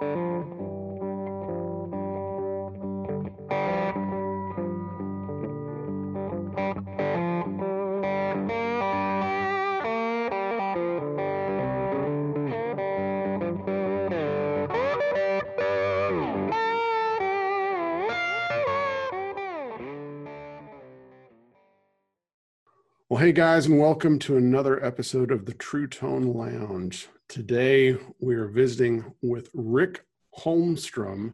Well, hey guys, and welcome to another episode of the True Tone Lounge. Today we are visiting with Rick Holmstrom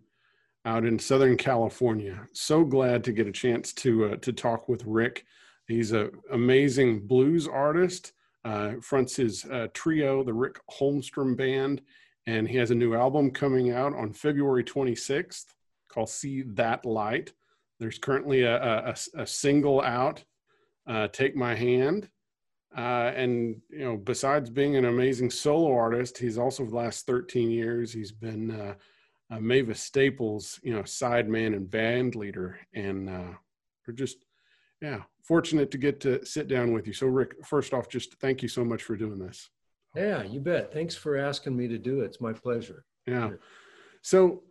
out in Southern California. So glad to get a chance to uh, to talk with Rick. He's an amazing blues artist. Uh, fronts his uh, trio, the Rick Holmstrom Band, and he has a new album coming out on February 26th called "See That Light." There's currently a, a, a single out uh, Take My Hand. Uh, and you know, besides being an amazing solo artist, he's also for the last 13 years he's been uh, uh, Mavis Staples, you know, sideman and band leader, and uh, we're just yeah fortunate to get to sit down with you. So, Rick, first off, just thank you so much for doing this. Yeah, you bet. Thanks for asking me to do it. It's my pleasure. Yeah. So,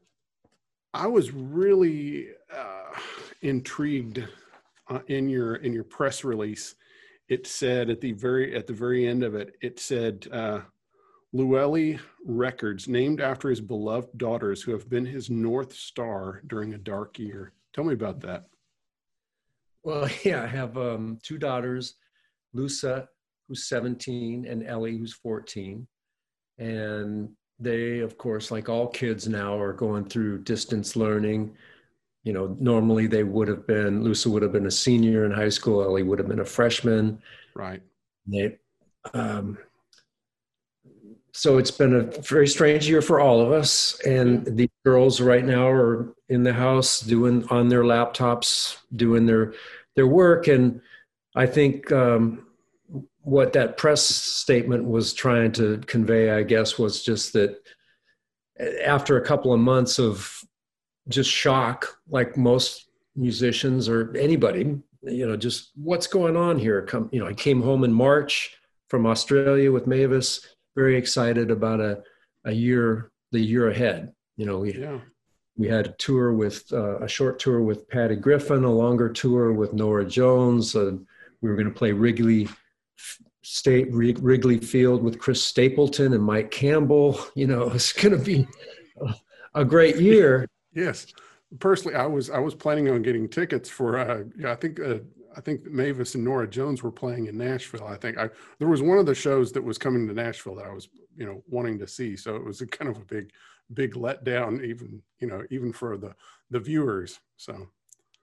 I was really uh, intrigued uh, in your in your press release, it said at the very at the very end of it, it said uh, Llewellyn Records, named after his beloved daughters who have been his north star during a dark year. Tell me about that. Well, yeah, I have um, two daughters, Lusa, who's 17, and Ellie, who's 14. And they, of course, like all kids now, are going through distance learning you know, normally they would have been, Lusa would have been a senior in high school, Ellie would have been a freshman. Right. They, um, so it's been a very strange year for all of us. And the girls right now are in the house doing on their laptops, doing their their work. And I think um, what that press statement was trying to convey, I guess, was just that after a couple of months of just shock, like most musicians or anybody, you know, just what's going on here? Come, you know, I came home in March from Australia with Mavis, very excited about a, a year, the year ahead. You know, we, yeah. we had a tour with uh, a short tour with Patty Griffin, a longer tour with Norah Jones. Uh, we were going to play Wrigley State Wrigley Field with Chris Stapleton and Mike Campbell. You know, it's going to be a, a great year. Yes, personally, I was I was planning on getting tickets for. Uh, yeah, I think uh, I think Mavis and Norah Jones were playing in Nashville. I think I there was one of the shows that was coming to Nashville that I was you know wanting to see. So it was a kind of a big big letdown, even you know even for the the viewers. So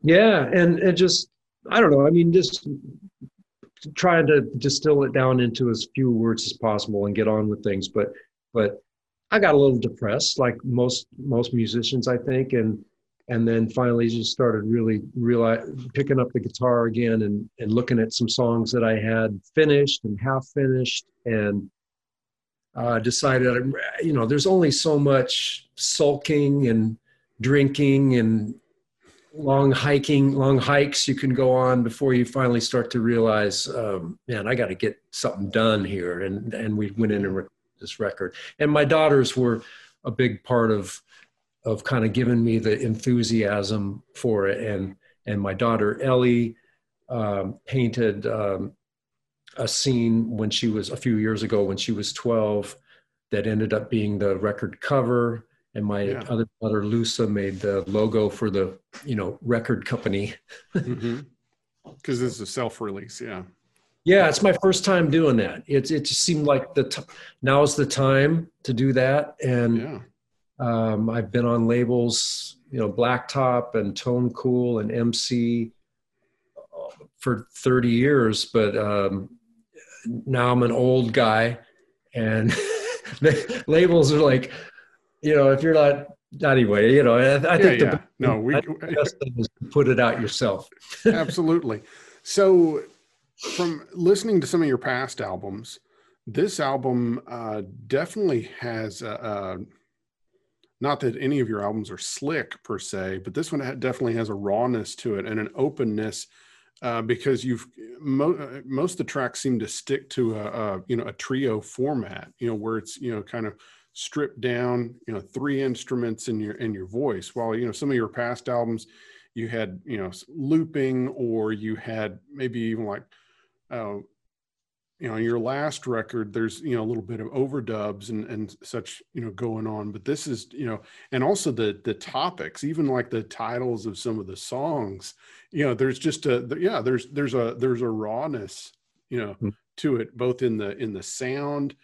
yeah, and and just I don't know. I mean, just trying to distill it down into as few words as possible and get on with things. But but I got a little depressed, like most most musicians, I think, and and then finally just started really realize picking up the guitar again and and looking at some songs that I had finished and half finished, and uh, decided, you know, there's only so much sulking and drinking and long hiking, long hikes you can go on before you finally start to realize, um, man, I got to get something done here. And and we went in and this record. And my daughters were a big part of of kind of giving me the enthusiasm for it. And and my daughter Ellie um, painted um, a scene when she was a few years ago when she was 12 that ended up being the record cover and my yeah. other daughter Lusa made the logo for the you know record company because mm-hmm. this is a self-release yeah yeah, it's my first time doing that. It it just seemed like the t- now's the time to do that, and yeah. um, I've been on labels, you know, Blacktop and Tone Cool and MC uh, for 30 years, but um, now I'm an old guy, and the labels are like, you know, if you're not anyway, you know, I, I think yeah. the no, we best thing is to put it out yourself. Absolutely. So from listening to some of your past albums, this album uh, definitely has a, a, not that any of your albums are slick per se, but this one definitely has a rawness to it and an openness uh, because you've mo- most of the tracks seem to stick to a, a, you know a trio format, you know where it's you know kind of stripped down, you know, three instruments in your in your voice. While you know some of your past albums, you had you know looping, or you had maybe even like, uh, you know, your last record, there's you know a little bit of overdubs and and such you know going on. But this is you know, and also the the topics, even like the titles of some of the songs, you know, there's just a yeah, there's there's a there's a rawness, you know, mm-hmm. to it both in the in the sound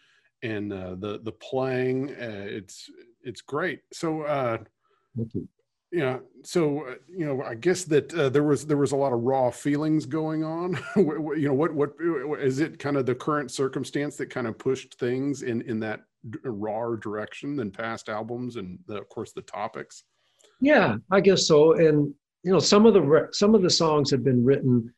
and uh, the the playing. Uh, it's it's great. So uh, yeah, so uh, you know, I guess that uh, there was there was a lot of raw feelings going on. you know, what what is it? Kind of the current circumstance that kind of pushed things in in that raw direction than past albums, and the, of course the topics. Yeah, I guess so. And you know, some of the some of the songs have been written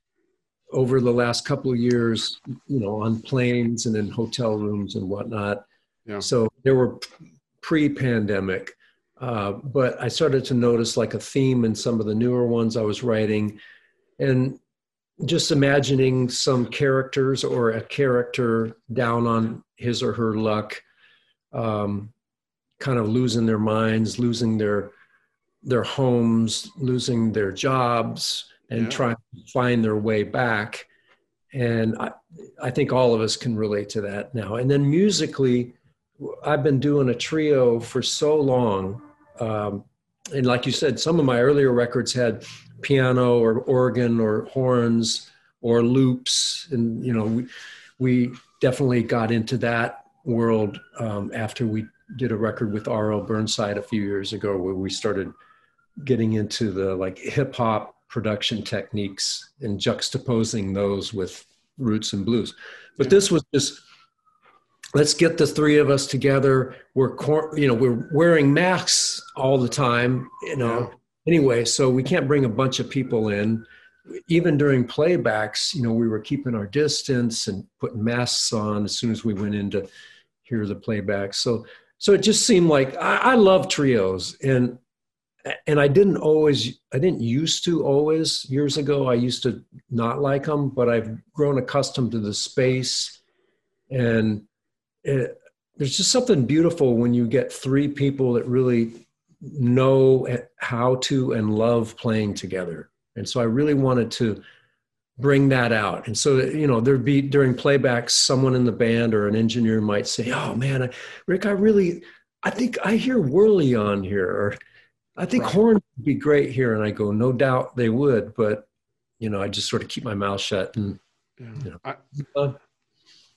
over the last couple of years, you know, on planes and in hotel rooms and whatnot. Yeah. So there were pre-pandemic, uh, but I started to notice like a theme in some of the newer ones I was writing, and just imagining some characters or a character down on his or her luck, um, kind of losing their minds, losing their their homes, losing their jobs, and yeah. trying to find their way back. And I, I think all of us can relate to that now. And then musically, I've been doing a trio for so long. Um, and like you said, some of my earlier records had piano or organ or horns or loops. And, you know, we, we definitely got into that world um, after we did a record with R.L. Burnside a few years ago where we started getting into the like hip hop production techniques and juxtaposing those with roots and blues. But this was just let's get the three of us together. We're you know we're wearing masks all the time, you know. Anyway, so we can't bring a bunch of people in. Even during playbacks, you know, we were keeping our distance and putting masks on as soon as we went in to hear the playback. So so it just seemed like I, I love trios and and I didn't always, I didn't used to always years ago. I used to not like them, but I've grown accustomed to the space. And it, there's just something beautiful when you get three people that really know how to and love playing together. And so I really wanted to bring that out. And so, you know, there'd be during playbacks, someone in the band or an engineer might say, Oh man, Rick, I really, I think I hear Wurly on here. Or, I think right. horn would be great here. And I go, no doubt they would, but you know, I just sort of keep my mouth shut and yeah. you know. I, uh,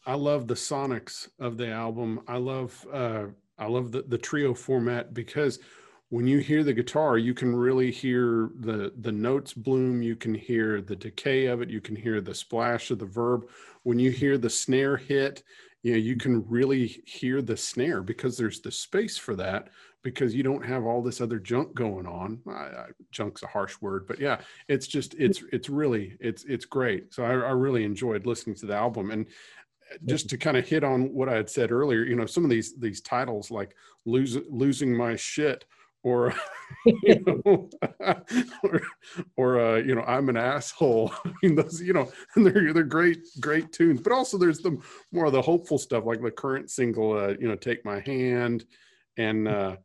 I love the sonics of the album. I love uh I love the, the trio format because when you hear the guitar, you can really hear the the notes bloom, you can hear the decay of it, you can hear the splash of the verb. When you hear the snare hit, you know, you can really hear the snare because there's the space for that because you don't have all this other junk going on. I, I, junk's a harsh word, but yeah, it's just it's it's really it's it's great. So I, I really enjoyed listening to the album and just to kind of hit on what I had said earlier. You know, some of these these titles like lose, losing my shit or you know, or, or uh, you know, I'm an asshole. I mean, those, you know, and they're they're great, great tunes. But also, there's the more of the hopeful stuff, like the current single, uh, you know, "Take My Hand," and uh,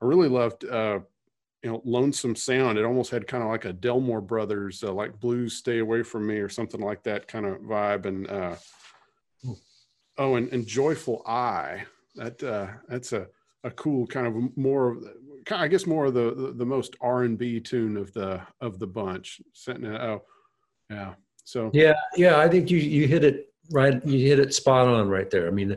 I really loved uh, you know lonesome sound it almost had kind of like a delmore brothers uh, like blues stay away from me or something like that kind of vibe and uh, oh and, and joyful eye that uh, that's a, a cool kind of more i guess more of the the, the most r&b tune of the of the bunch oh yeah so. Yeah yeah i think you you hit it right you hit it spot on right there. I mean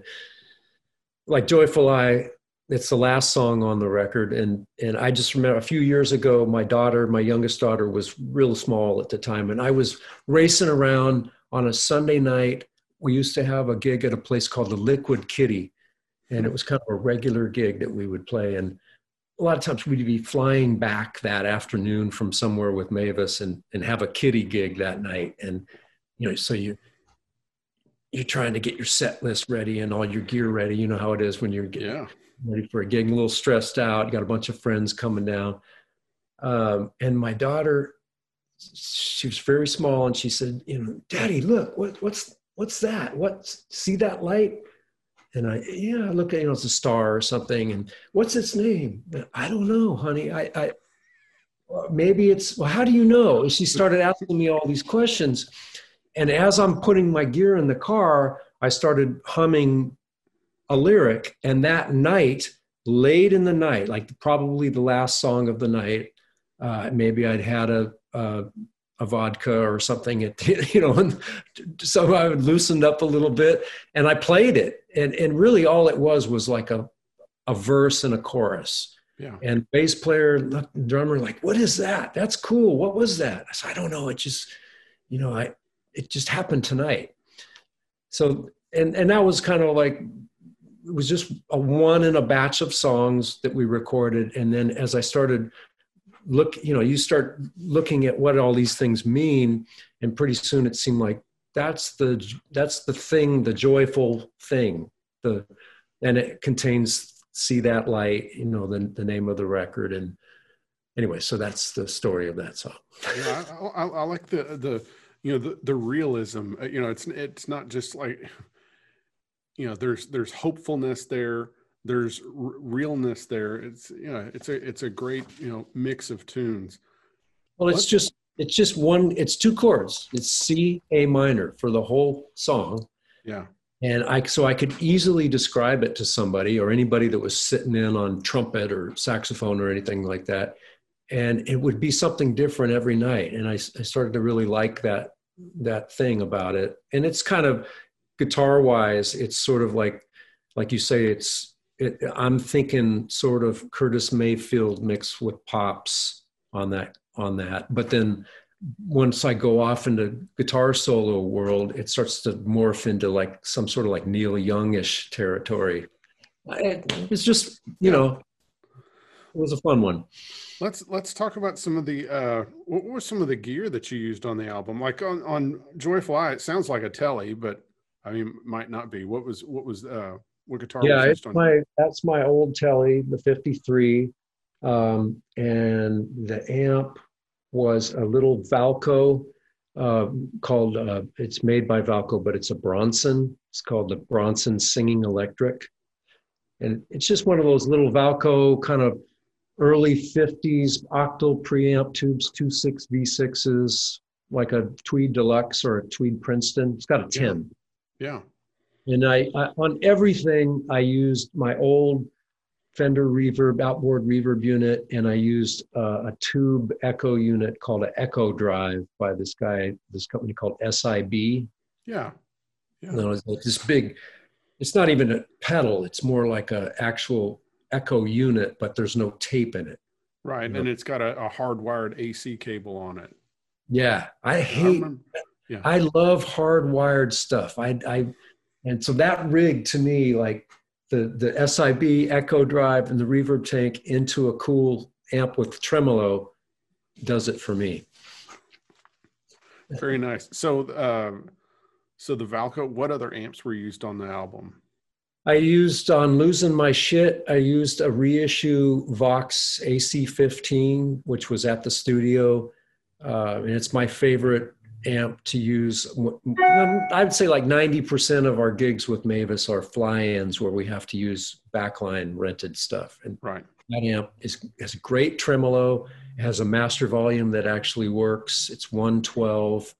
like joyful eye it's the last song on the record and and i just remember a few years ago my daughter my youngest daughter was real small at the time and i was racing around on a sunday night we used to have a gig at a place called the liquid kitty and it was kind of a regular gig that we would play. And a lot of times we'd be flying back that afternoon from somewhere with mavis and and have a kitty gig that night. And you know so you you're trying to get your set list ready and all your gear ready. You know how it is when you're getting yeah. ready for a gig, a little stressed out, got a bunch of friends coming down. Um, and my daughter, she was very small, and she said, "You know, Daddy, look, what, what's what's that? What? See that light?" and I yeah, I look at you know it's a star or something, and what's its name? I don't know, honey. I, I maybe it's well, how do you know? She started asking me all these questions, and as I'm putting my gear in the car, I started humming a lyric, and that night, late in the night, like probably the last song of the night, uh, maybe I'd had a, a a vodka or something at, you know and so i loosened up a little bit and i played it. And and really all it was was like a a verse and a chorus. Yeah. And bass player drummer like what is that? That's cool. What was that? I said i don't know. It just you know i it just happened tonight. So and and that was kind of like it was just a one in a batch of songs that we recorded. And then as i started look you know you start looking at what all these things mean and pretty soon it seemed like that's the that's the thing the joyful thing the and it contains see that light you know the, the name of the record and anyway so that's the story of that song. Yeah, I, I, I, like the the you know the, the realism. You know it's it's not just like you know there's there's hopefulness there there's r- realness there. It's yeah, it's a it's a great you know mix of tunes. Well, it's just it's just one. It's two chords. It's C A minor for the whole song. Yeah. And I so I could easily describe it to somebody or anybody that was sitting in on trumpet or saxophone or anything like that, and it would be something different every night. And I, I started to really like that that thing about it. And it's kind of guitar wise, it's sort of like like you say, it's it, I'm thinking sort of Curtis Mayfield mixed with pops on that on that. But then once I go off into guitar solo world, it starts to morph into like some sort of like Neil Youngish territory. It's just you know, it was a fun one. Let's let's talk about some of the uh, what was some of the gear that you used on the album? Like on on Joyful Eye, it sounds like a telly, but I mean, might not be. What was what was uh, what guitar yeah it's my that's my old telly the 53 um, and the amp was a little valco uh, called uh, it's made by valco but it's a bronson. It's called the bronson singing electric. And it's just one of those little valco kind of early 50s octal preamp tubes two six v6s like a tweed deluxe or a tweed princeton. It's got a 10 yeah, yeah. And I, I, on everything, I used my old Fender reverb, outboard reverb unit, and I used uh, a tube echo unit called an Echo Drive by this guy, this company called SIB. Yeah. Yeah. No, it's like this big, it's not even a pedal, it's more like an actual echo unit, but there's no tape in it. Right. And it's got a, a hardwired AC cable on it. Yeah. I hate, I, yeah. I love hardwired stuff. I, I, and so that rig to me, like the, the SIB echo drive and the reverb tank into a cool amp with tremolo does it for me. Very nice. So, um, so the Valco, what other amps were used on the album? I used on Losing My Shit, I used a reissue Vox AC15, which was at the studio. Uh, and it's my favorite amp to use. Um, I would say like 90% of our gigs with Mavis are fly-ins where we have to use backline rented stuff. And right. that amp is has a great tremolo. It has a master volume that actually works. It's 112.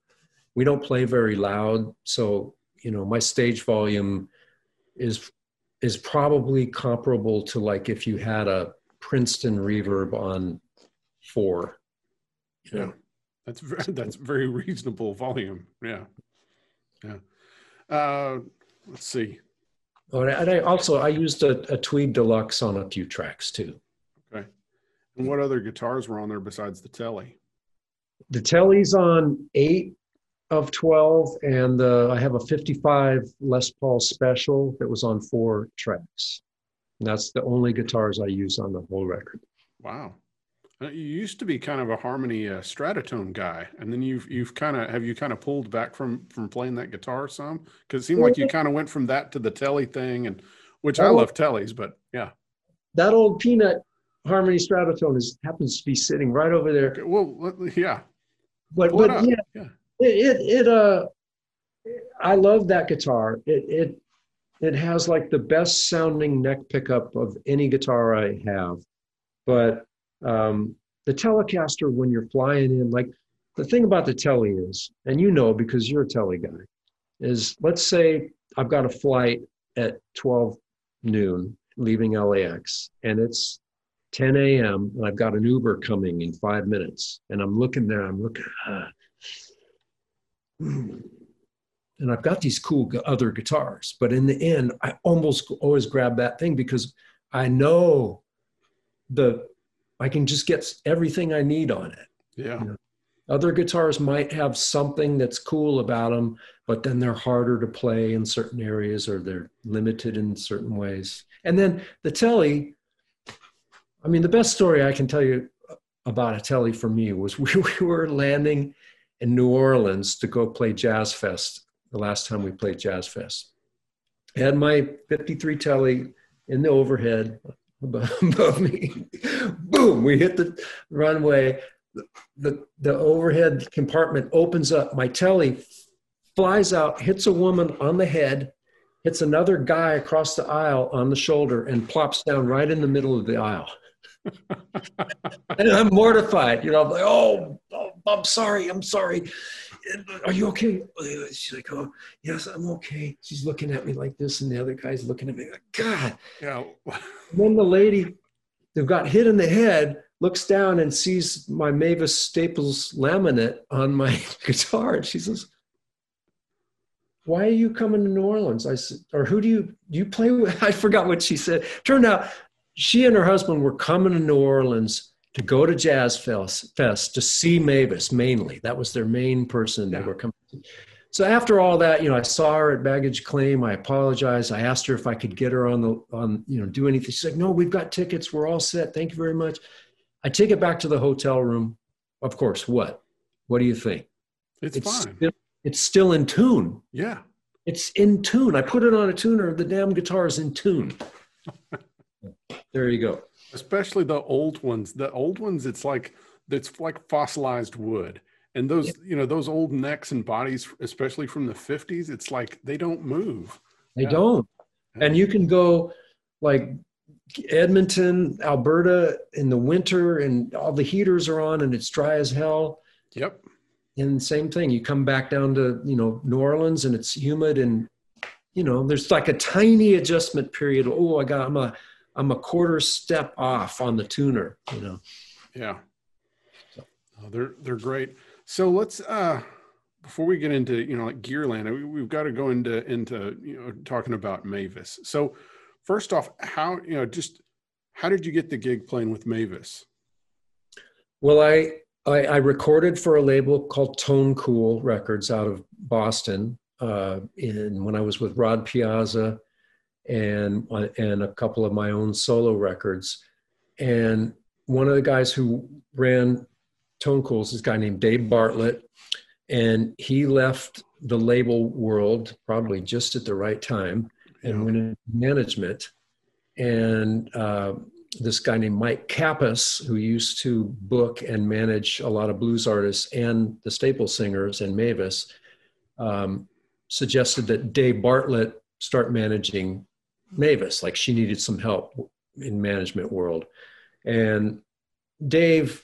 We don't play very loud, so you know my stage volume is is probably comparable to like if you had a Princeton reverb on four. You know? Yeah. That's very, that's very reasonable volume. Yeah, yeah. Uh, let's see. Oh, and I also I used a, a Tweed Deluxe on a few tracks too. Okay. And what other guitars were on there besides the Telly? The Telly's on eight of 12 and uh, i have a 55 les paul special that was on four tracks and that's the only guitars i use on the whole record wow you used to be kind of a harmony uh, stratotone guy, and then you've you've kind of have you kind of pulled back from from playing that guitar some because it seemed like you kind of went from that to the telly thing, and which I love tellies, but yeah, that old peanut harmony stratotone is happens to be sitting right over there. Okay, well, yeah, but Pull but yeah, yeah, it, it it uh, I love that guitar. It it it has like the best sounding neck pickup of any guitar I have. But um, the Telecaster, when you're flying in, like the thing about the Tele is, and you know because you're a Tele guy, is let's say I've got a flight at 12 noon leaving LAX and it's 10 a.m. and I've got an Uber coming in five minutes and I'm looking there, I'm looking, and I've got these cool other guitars, but in the end, I almost always grab that thing because I know the I can just get everything I need on it. Yeah. You know? Other guitars might have something that's cool about them, but then they're harder to play in certain areas or they're limited in certain ways. And then the Tele, I mean, the best story I can tell you uh, about a Tele for me was we, we were landing in New Orleans to go play Jazz Fest the last time we played Jazz Fest. I had my 53 Tele in the overhead above me. Boom, we hit the runway. The, the, the overhead compartment opens up. My telly flies out, hits a woman on the head, hits another guy across the aisle on the shoulder, and plops down right in the middle of the aisle. and I'm mortified, you know, I'm like, oh, oh, I'm sorry, I'm sorry. Are you okay? She's like, oh, yes, I'm okay. She's looking at me like this, and the other guy's looking at me like, God. Yeah. then the lady who got hit in the head looks down and sees my Mavis Staples laminate on my guitar, and she says, why are you coming to New Orleans? I said, or who do you do you play with? I forgot what she said. Turned out she and her husband were coming to New Orleans to go to Jazz Fest, Fest to see Mavis mainly. That was their main person yeah. they were coming. To. So after all that, you know, I saw her at baggage claim. I apologized. I asked her if I could get her on the on, you know, do anything. She said, "No, we've got tickets. We're all set. Thank you very much." I take it back to the hotel room. Of course, what? What do you think? It's, it's fine. Still, it's still in tune. Yeah. It's in tune. I put it on a tuner. The damn guitar is in tune. there you go. Especially the old ones. The old ones, it's like it's like fossilized wood. And those, you know, those old necks and bodies, especially from the 50s, it's like they don't move. They yeah. don't. And you can go like Edmonton, Alberta in the winter, and all the heaters are on and it's dry as hell. Yep. And same thing, you come back down to, you know, New Orleans and it's humid and, you know, there's like a tiny adjustment period. Oh, I got, I'm a, I'm a quarter step off on the tuner, you know. Yeah. So. Oh, they're they're great. So let's uh before we get into you know like Gearland, we, have got to go into into you know talking about Mavis. So first off, how you know just how did you get the gig playing with Mavis? Well, I I, I recorded for a label called Tone Cool Records out of Boston uh, in when I was with Rod Piazza and and a couple of my own solo records. And one of the guys who ran Tone Cools this guy named Dave Bartlett, and he left the label world probably just at the right time and went into management. And uh, this guy named Mike Kappus, who used to book and manage a lot of blues artists and the staple singers and Mavis, um, suggested that Dave Bartlett start managing Mavis, like she needed some help in management world. And Dave,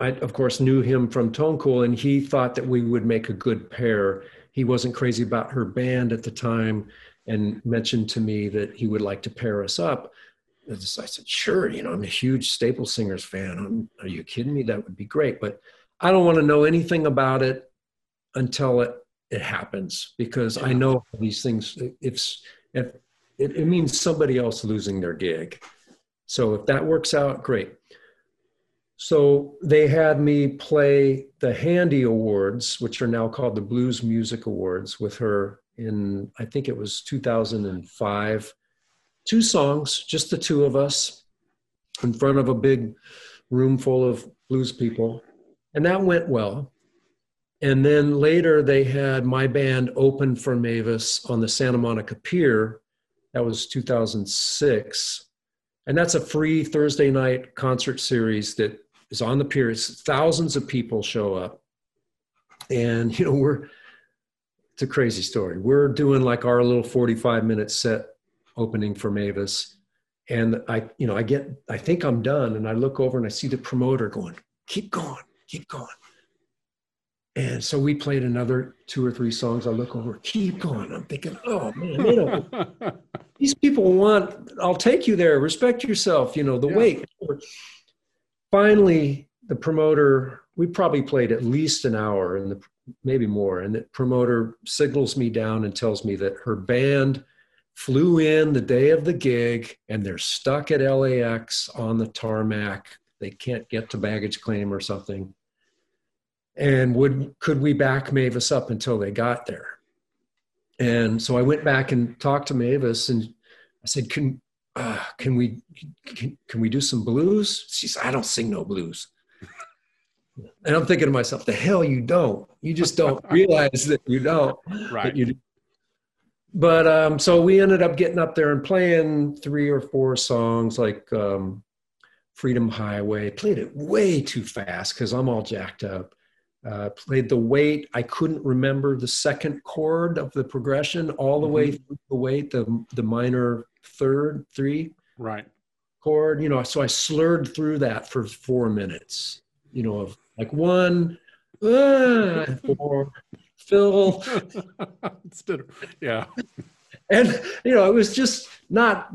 I of course knew him from Tone Cool, and he thought that we would make a good pair. He wasn't crazy about her band at the time, and mentioned to me that he would like to pair us up. I said, sure, you know, I'm a huge Staple Singers fan. I'm, are you kidding me? That would be great. But I don't want to know anything about it until it, it happens because I know these things, if, if it, it means somebody else losing their gig. So if that works out, great. So they had me play the Handy Awards, which are now called the Blues Music Awards, with her in, I think it was 2005. Two songs, just the two of us, in front of a big room full of blues people. And that went well. And then later they had my band open for Mavis on the Santa Monica Pier that was 2006. And that's a free Thursday night concert series that is on the pier. It's thousands of people show up. And, you know, we're, it's a crazy story. We're doing like our little 45 minute set opening for Mavis. And I, you know, I get, I think I'm done. And I look over and I see the promoter going, keep going, keep going. And so we played another two or three songs. I look over, keep going. I'm thinking, oh man, they don't, these people want, I'll take you there, respect yourself, you know, the yeah. wait. Finally, the promoter, we probably played at least an hour and the, maybe more. And the promoter signals me down and tells me that her band flew in the day of the gig and they're stuck at LAX on the tarmac. They can't get to baggage claim or something and would could we back Mavis up until they got there? And so I went back and talked to Mavis, and I said, "Can uh, can we can, can we do some blues?" She said, "I don't sing no blues." And I'm thinking to myself, "The hell you don't! You just don't realize that you don't." Right. You do. But um, so we ended up getting up there and playing three or four songs, like um, "Freedom Highway." Played it way too fast because I'm all jacked up uh, played the weight. I couldn't remember the second chord of the progression all the mm-hmm. way through the weight, the, the minor third, three. Right. Chord, you know, so I slurred through that for four minutes, you know, of like one, uh, four. Instead of, yeah. And, you know, it was just not,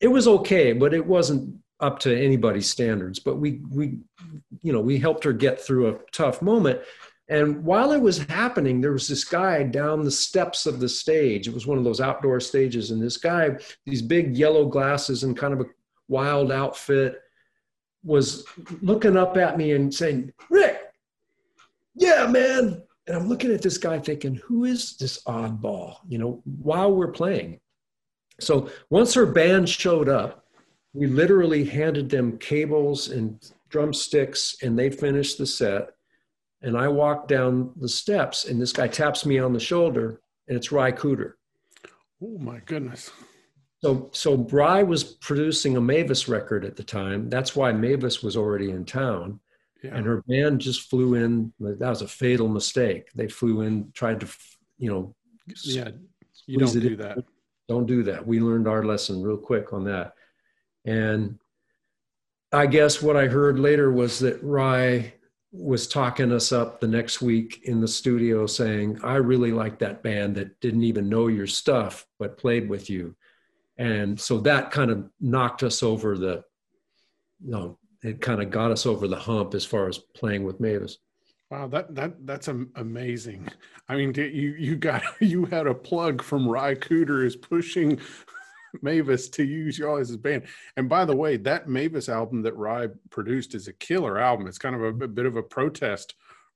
it was okay, but it wasn't up to anybody's standards. But we, we you know, we helped her get through a tough moment. And while it was happening, there was this guy down the steps of the stage. It was one of those outdoor stages. And this guy, these big yellow glasses and kind of a wild outfit, was looking up at me and saying, Rick, yeah, man. And I'm looking at this guy thinking, who is this oddball, you know, while we're playing? So once her band showed up, we literally handed them cables and drumsticks and they finished the set. And I walk down the steps and this guy taps me on the shoulder and it's Ry Cooder. Oh my goodness. So so Ry was producing a Mavis record at the time. That's why Mavis was already in town. Yeah. And her band just flew in. That was a fatal mistake. They flew in, tried to, you know, yeah, you don't do that. Don't do that. We learned our lesson real quick on that. And I guess what I heard later was that Ry was talking us up the next week in the studio saying, I really like that band that didn't even know your stuff, but played with you. And so that kind of knocked us over the, you know, it kind of got us over the hump as far as playing with Mavis. Wow, that that that's amazing. I mean, you you got you had a plug from Ry Cooder is pushing Mavis to use y'all as his band. And by the way, that Mavis album that Ry produced is a killer album. It's kind of a, a bit of a protest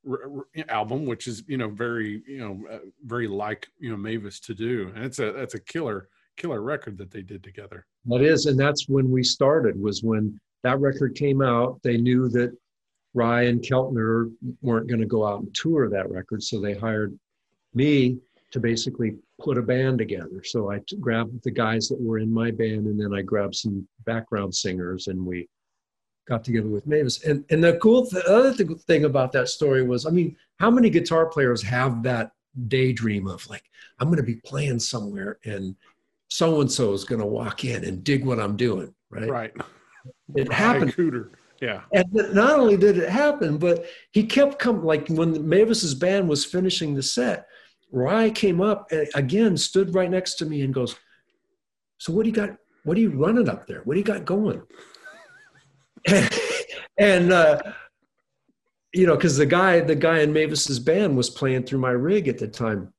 r- r- album, which is you know very you know uh, very like you know Mavis to do, and it's a that's a killer killer record that they did together. That is, and that's when we started. Was when that record came out. They knew that Ry and Keltner weren't going to go out and tour that record, so they hired me to basically put a band together. So I grabbed the guys that were in my band, and then I grabbed some background singers, and we got together with Mavis. And and the cool th- the other th- thing about that story was, I mean, how many guitar players have that daydream of like, I'm going to be playing somewhere, and so and so is going to walk in and dig what I'm doing, right? Right. It happened. Cooder. Yeah. And not only did it happen, but he kept coming. Like when Mavis's band was finishing the set, Ry came up and again, stood right next to me and goes, So what do you got? What are you running up there? What do you got going? and, uh, you know, because the guy, the guy in Mavis's band was playing through my rig at the time.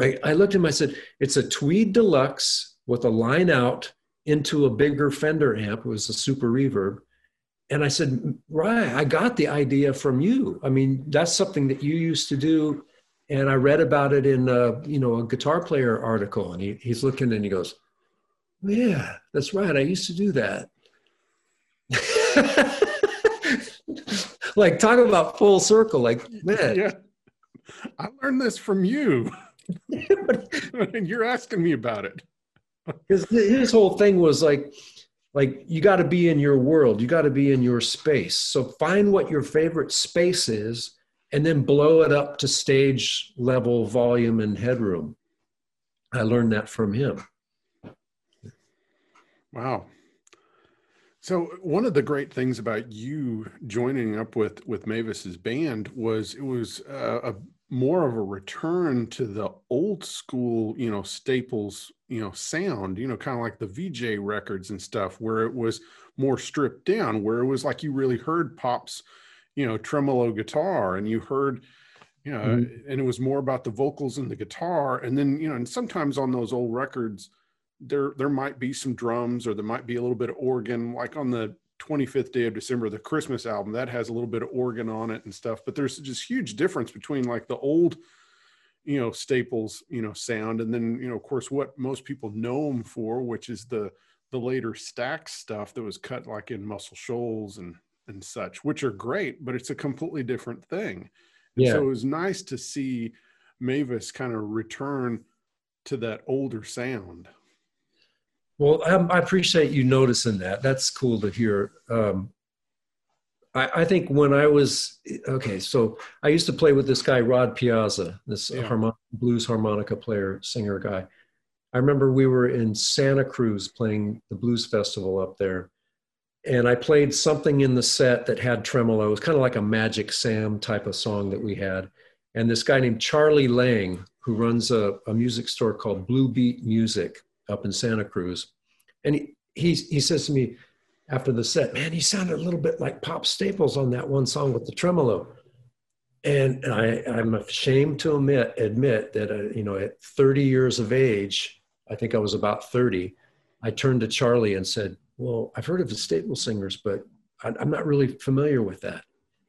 I, I looked at him, I said, It's a Tweed Deluxe with a line out into a bigger Fender amp. It was a super reverb. And I said, Ry, I got the idea from you. I mean, that's something that you used to do and I read about it in a, you know a guitar player article, and he, he's looking and he goes, "Yeah, that's right. I used to do that." like talk about full circle. Like man, yeah, I learned this from you, and you're asking me about it. His his whole thing was like, like you got to be in your world. You got to be in your space. So find what your favorite space is and then blow it up to stage level volume and headroom. I learned that from him. Wow. So one of the great things about you joining up with with Mavis's band was it was uh, a more of a return to the old school, you know, staples, you know, sound, you know, kind of like the Vee-Jay records and stuff, where it was more stripped down, where it was like you really heard Pop's, you know, tremolo guitar and you heard, you know, mm-hmm. and it was more about the vocals and the guitar. And then, you know, and sometimes on those old records, there there might be some drums or there might be a little bit of organ, like on the 25th day of December, the Christmas album that has a little bit of organ on it and stuff. But there's just huge difference between like the old, you know, Staples, you know, sound, and then you know, of course, what most people know them for, which is the the later Stax stuff that was cut like in Muscle Shoals and and such, which are great, but it's a completely different thing. And yeah. So it was nice to see Mavis kind of return to that older sound. Well, I appreciate you noticing that. That's cool to hear. Um, I, I, think when I was okay, so I used to play with this guy Rod Piazza, this yeah. harmon- blues harmonica player, singer guy. I remember we were in Santa Cruz playing the blues festival up there, and I played something in the set that had tremolo. It was kind of like a Magic Sam type of song that we had. And this guy named Charlie Lang, who runs a, a music store called Blue Beat Music, up in Santa Cruz. And he, he, he says to me after the set, man, he sounded a little bit like Pop Staples on that one song with the tremolo. And I, I'm ashamed to admit, admit that, uh, you know, at 30 years of age, I think I was about 30, I turned to Charlie and said, well, I've heard of the Staple singers, but I, I'm not really familiar with that.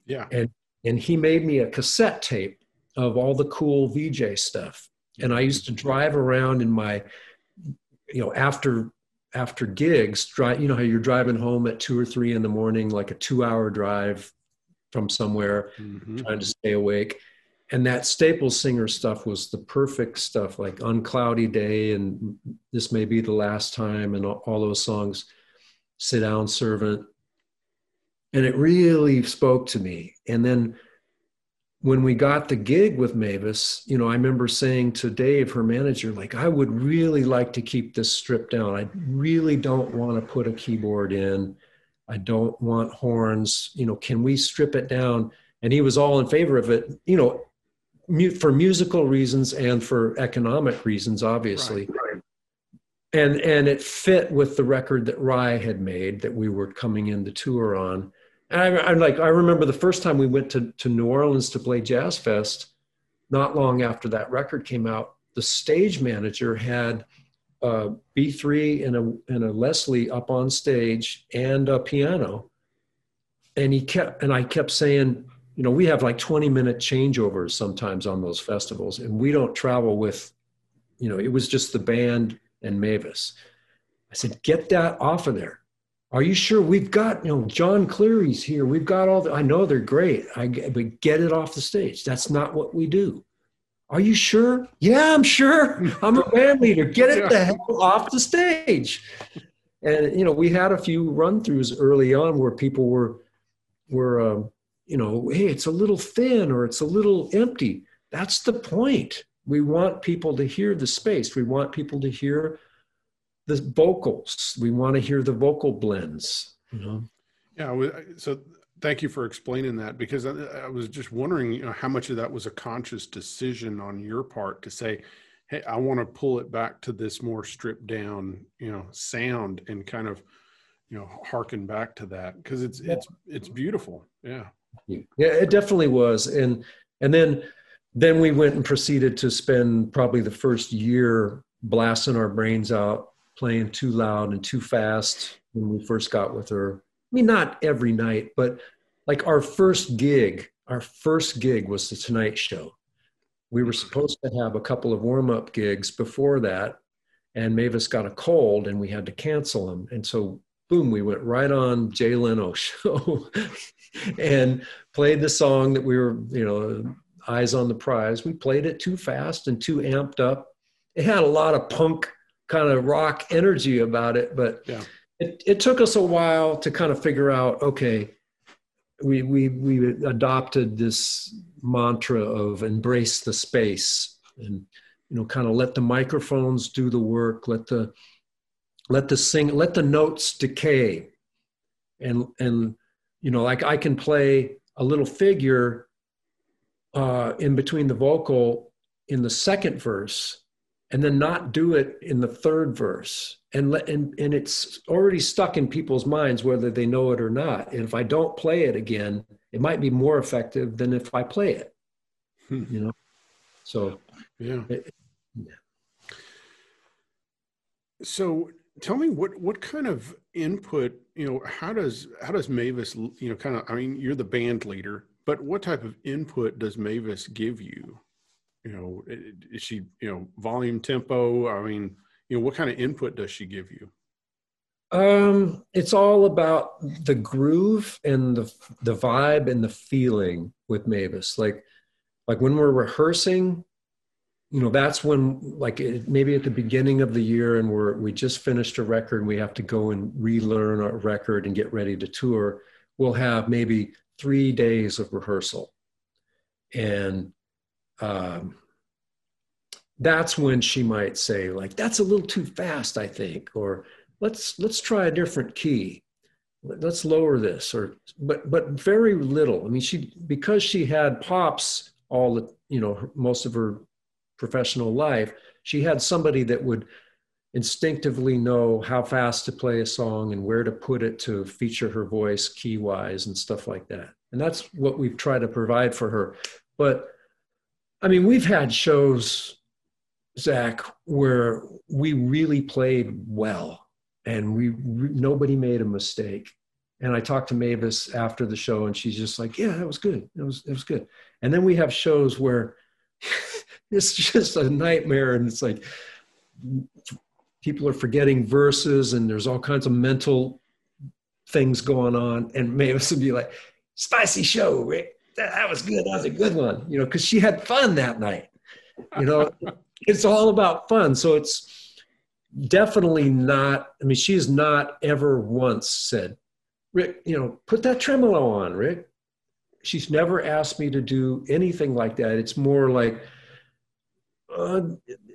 Yeah. And, and he made me a cassette tape of all the cool Vee-Jay stuff. And I used to drive around in my you know after after gigs drive you know how you're driving home at two or three in the morning like a two hour drive from somewhere mm-hmm. trying to stay awake and that staples singer stuff was the perfect stuff like on cloudy day and this may be the last time and all, all those songs sit down servant and it really spoke to me and then when we got the gig with Mavis, you know, I remember saying to Dave, her manager, like, I would really like to keep this stripped down. I really don't want to put a keyboard in. I don't want horns. You know, can we strip it down? And he was all in favor of it, you know, for musical reasons and for economic reasons, obviously. Right, And and it fit with the record that Ry had made that we were coming in the tour on and I, am like, I remember the first time we went to, to New Orleans to play Jazz Fest, not long after that record came out, the stage manager had uh, a B3 and a, and a Leslie up on stage and a piano. And he kept, and I kept saying, you know, we have like 20 minute changeovers sometimes on those festivals and we don't travel with, you know, it was just the band and Mavis. I said, get that off of there. Are you sure? We've got you know Jon Cleary's here. We've got all the i know they're great. I but get it off the stage. That's not what we do. Are you sure? Yeah i'm sure. I'm a band leader. Get it the hell off the stage. And you know we had a few run throughs early on where people were were um, you know hey it's a little thin or it's a little empty. That's the point we want people to hear the space we want people to hear the vocals. We want to hear the vocal blends. You know. Yeah. So thank you for explaining that because I, was just wondering, you know, how much of that was a conscious decision on your part to say, "Hey, I want to pull it back to this more stripped down, you know, sound and kind of." you know harken back to that because it's it's it's beautiful yeah yeah it definitely was and and then then we went and proceeded to spend probably the first year blasting our brains out playing too loud and too fast when we first got with her. I mean, not every night, but like our first gig, our first gig was the Tonight Show. We were supposed to have a couple of warm up gigs before that, and Mavis got a cold and we had to cancel them. And so, boom, we went right on Jay Leno show and played the song that we were, you know, eyes on the prize. We played it too fast and too amped up. It had a lot of punk kind of rock energy about it. But yeah. it, it took us a while to kind of figure out, okay, we we we adopted this mantra of embrace the space and you know kind of let the microphones do the work let the let the sing let the notes decay and and you know like i can play a little figure uh, in between the vocal in the second verse and then not do it in the third verse. And let and, and it's already stuck in people's minds whether they know it or not. And if i don't play it again it might be more effective than if i play it hmm. you know? So yeah. It, yeah. So tell me what what kind of input you know how does how does mavis you know kind of i mean you're the band leader but what type of input does mavis give you? You know is she you know volume tempo? I mean you know what kind of input does she give you? Um it's all about the groove and the the vibe and the feeling with mavis. Like like when we're rehearsing you know that's when like it, maybe at the beginning of the year and we're we just finished a record and we have to go and relearn our record and get ready to tour we'll have maybe three days of rehearsal. And um, that's when she might say like that's a little too fast i think or let's let's try a different key. Let's lower this or but but very little. I mean she because she had pops all the you know most of her professional life, she had somebody that would instinctively know how fast to play a song and where to put it to feature her voice key wise and stuff like that. And that's what we've tried to provide for her. But I mean, we've had shows, Zach, where we really played well and we nobody made a mistake. And I talked to Mavis after the show and she's just like, yeah, that was good. It was, it was good. And then we have shows where it's just a nightmare. And it's like people are forgetting verses and there's all kinds of mental things going on. And Mavis would be like, spicy show, Rick. That, that was good. That was a good one. You know, because she had fun that night. You know, it's all about fun. So it's definitely not, I mean, she has not ever once said, Rick, you know, put that tremolo on, Rick. She's never asked me to do anything like that. It's more like, uh,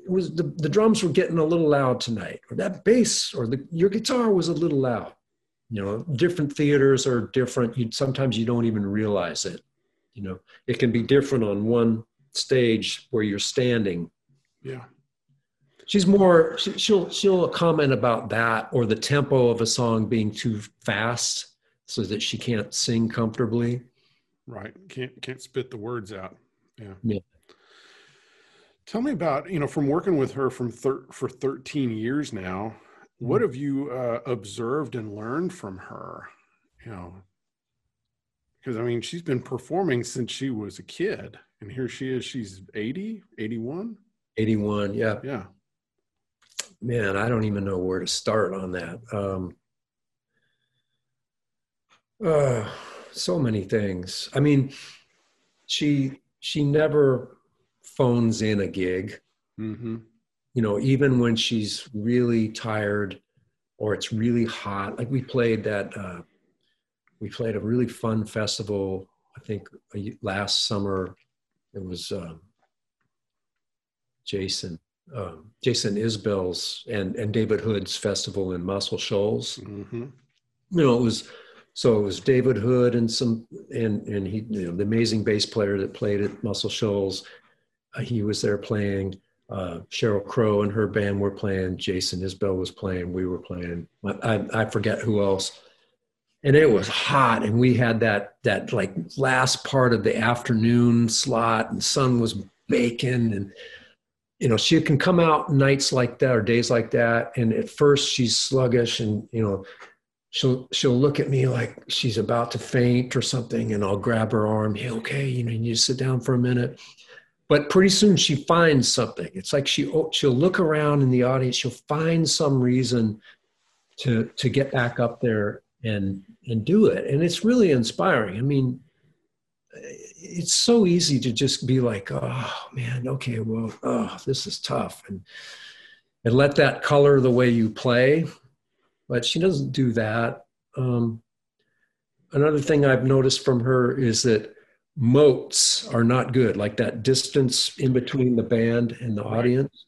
was the, the drums were getting a little loud tonight, or that bass or the, your guitar was a little loud. You know, different theaters are different. You sometimes you don't even realize it. You know, it can be different on one stage where you're standing. Yeah. She's more she'll she'll comment about that or the tempo of a song being too fast so that she can't sing comfortably. Right. Can't can't spit the words out. Yeah. Yeah. Tell me about you know from working with her from thir- for 13 years now. What mm-hmm. have you uh, observed and learned from her? You know, because I mean she's been performing since she was a kid, and here she is. She's 80, 81. 81, yeah, yeah. Man, I don't even know where to start on that. Um, uh, so many things. I mean, she she never phones in a gig. Mm-hmm. You know, even when she's really tired or it's really hot. Like we played that, uh, we played a really fun festival. I think last summer. It was um, Jason, um, Jason Isbell's and and David Hood's festival in Muscle Shoals. Mm-hmm. You know, it was so it was David Hood and some and and he you know the amazing bass player that played at Muscle Shoals he was there playing. Uh, Sheryl Crow and her band were playing. Jason Isbell was playing. We were playing. I, I forget who else. And it was hot, and we had that that like last part of the afternoon slot, and sun was baking, and you know she can come out nights like that or days like that, and at first she's sluggish, and you know she'll she'll look at me like she's about to faint or something, and I'll grab her arm. Hey, okay, you know, you sit down for a minute but pretty soon she finds something. It's like she oh, she'll look around in the audience she'll find some reason to to get back up there and and do it. And it's really inspiring. I mean it's so easy to just be like oh man okay well oh this is tough and and let that color the way you play. But she doesn't do that. Um, another thing I've noticed from her is that moats are not good, like that distance in between the band and the audience.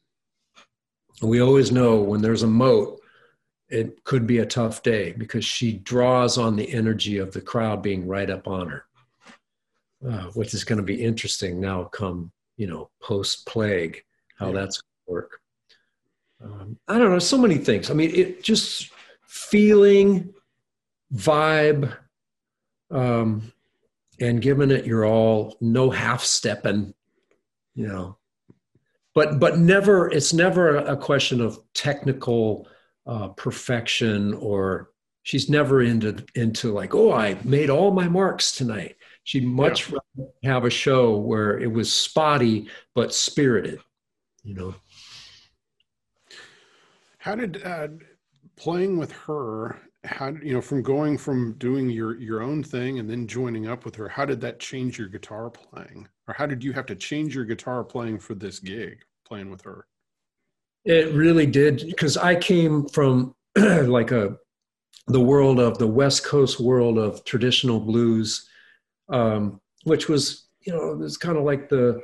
We always know when there's a moat, it could be a tough day because she draws on the energy of the crowd being right up on her, uh, which is going to be interesting now come, you know, post plague, how that's going to work. Um, I don't know, so many things. I mean, it just feeling, vibe, um, and giving it your all, no half stepping, you know. But but never, it's never a question of technical uh, perfection or she's never into into like, oh, I made all my marks tonight. She'd much yeah. rather have a show where it was spotty but spirited, you know. How did uh, playing with her how you know from going from doing your your own thing and then joining up with her how did that change your guitar playing? Or how did you have to change your guitar playing for this gig playing with her? It really did because i came from like a the world of the west coast world of traditional blues um, which was you know it was kind of like the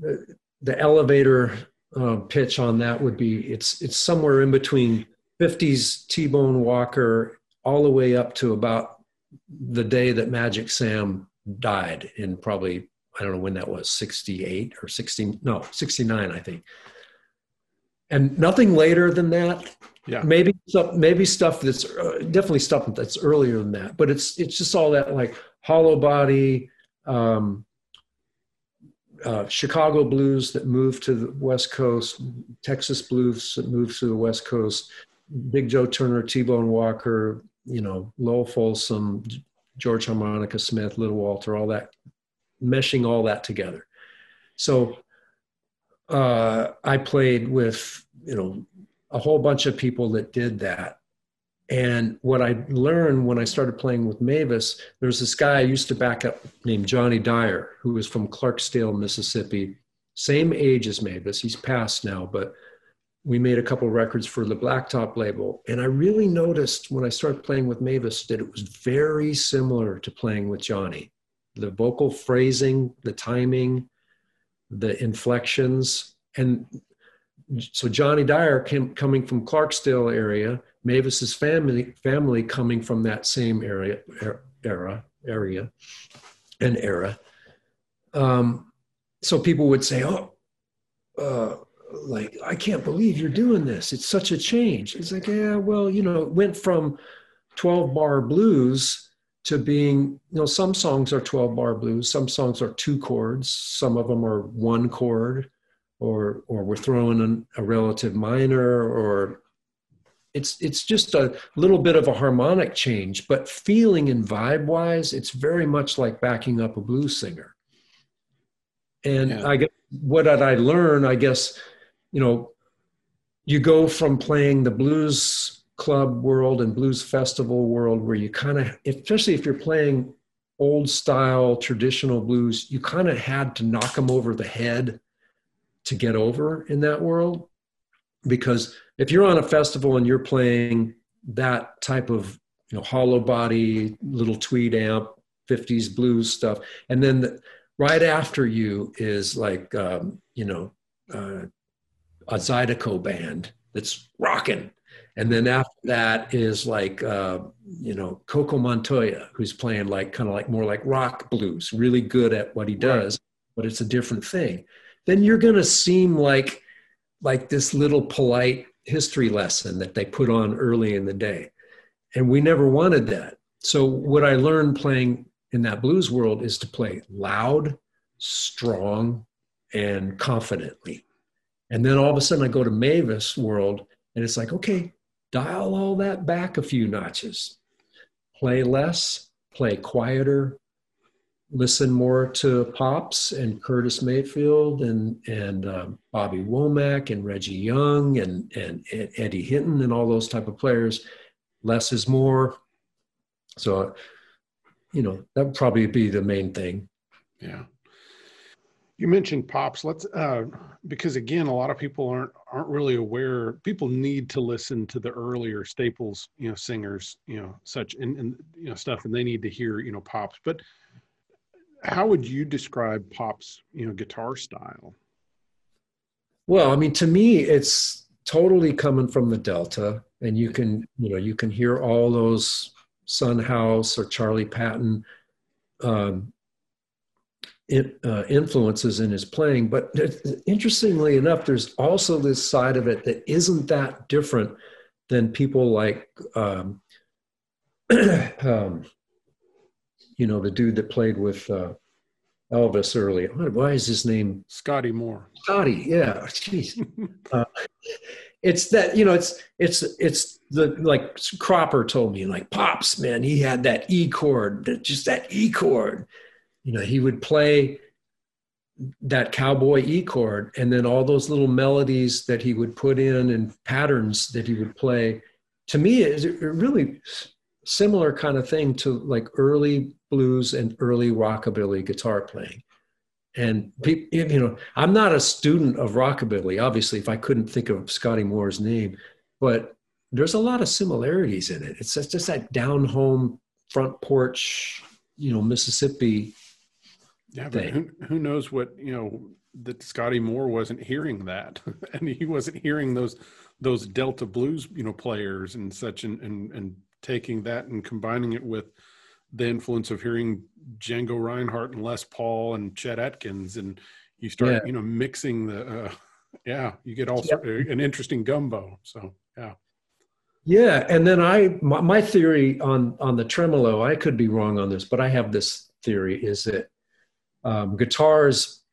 the, the elevator uh, pitch on that would be it's it's somewhere in between 50s T-Bone Walker all the way up to about the day that Magic Sam died in probably I don't know when that was 68 or 60 no 69 I think. And nothing later than that. Yeah. Maybe stuff maybe stuff that's uh, definitely stuff that's earlier than that but it's it's just all that like hollow body um, uh, Chicago blues that moved to the West Coast, Texas blues that moved to the West Coast, Big Joe Turner, T-Bone Walker, you know, Lowell Fulson, George Harmonica Smith, Little Walter, all that, meshing all that together. So uh, I played with, you know, a whole bunch of people that did that. And what I learned when I started playing with Mavis, there was this guy I used to back up named Johnny Dyer, who was from Clarksdale, Mississippi, same age as Mavis. He's passed now, but we made a couple records for the Blacktop label. And I really noticed when I started playing with Mavis that it was very similar to playing with Johnny. The vocal phrasing, the timing, the inflections. And so Johnny Dyer came coming from Clarksdale area, Mavis's family family coming from that same area era area and era. Um, so people would say, "Oh, uh, like i can't believe you're doing this. It's such a change. It's like yeah well you know it went from 12 bar blues to being you know some songs are 12 bar blues some songs are two chords some of them are one chord or or we're throwing in a relative minor or it's it's just a little bit of a harmonic change but feeling and vibe wise it's very much like backing up a blues singer. And yeah. i guess what did i learn i guess you know, you go from playing the blues club world and blues festival world where you kind of, especially if you're playing old style traditional blues, you kind of had to knock them over the head to get over in that world. Because if you're on a festival and you're playing that type of you know hollow body little tweed amp 50s blues stuff and then the, right after you is like um, you know uh, a Zydeco band that's rocking. And then after that is like, uh, you know, Coco Montoya, who's playing like kind of like more like rock blues, really good at what he does, right. but it's a different thing. Then you're going to seem like, like this little polite history lesson that they put on early in the day. And we never wanted that. So what I learned playing in that blues world is to play loud, strong, and confidently. And then all of a sudden I go to Mavis world and it's like, okay, dial all that back a few notches. Play less, play quieter, listen more to Pops and Curtis Mayfield and, and um, Bobby Womack and Reggie Young and, and, and Eddie Hinton and all those type of players. Less is more. So, you know, that would probably be the main thing. Yeah. You mentioned pops. Let's uh, because again, a lot of people aren't aren't really aware. People need to listen to the earlier staples, you know, singers, you know, such and, and you know stuff, and they need to hear you know pops. But how would you describe pops, you know, guitar style? Well, I mean, to me, it's totally coming from the Delta, and you can you know you can hear all those Son House or Charlie Patton um, it, uh, influences in his playing. But interestingly enough, there's also this side of it that isn't that different than people like, um, um, you know, the dude that played with uh, Elvis early. Why is his name Scotty Moore? Scotty, yeah. Jeez. uh, it's that you know, it's it's it's the like Cropper told me, like pops, man, he had that E chord, just that E chord you know, he would play that cowboy E chord and then all those little melodies that he would put in and patterns that he would play. To me, is really similar kind of thing to like early blues and early rockabilly guitar playing. And people, you know, I'm not a student of rockabilly. Obviously, if I couldn't think of Scotty Moore's name, but there's a lot of similarities in it. It's just that down home front porch, you know, Mississippi yeah, but who, who knows what you know that Scotty Moore wasn't hearing that, and he wasn't hearing those those Delta blues you know players and such, and and and taking that and combining it with the influence of hearing Django Reinhardt and Les Paul and Chet Atkins, and you start yeah. you know mixing the uh, yeah, you get also yep. an interesting gumbo. So yeah. Yeah, and then I my, my theory on on the tremolo, I could be wrong on this, but I have this theory is that um, guitars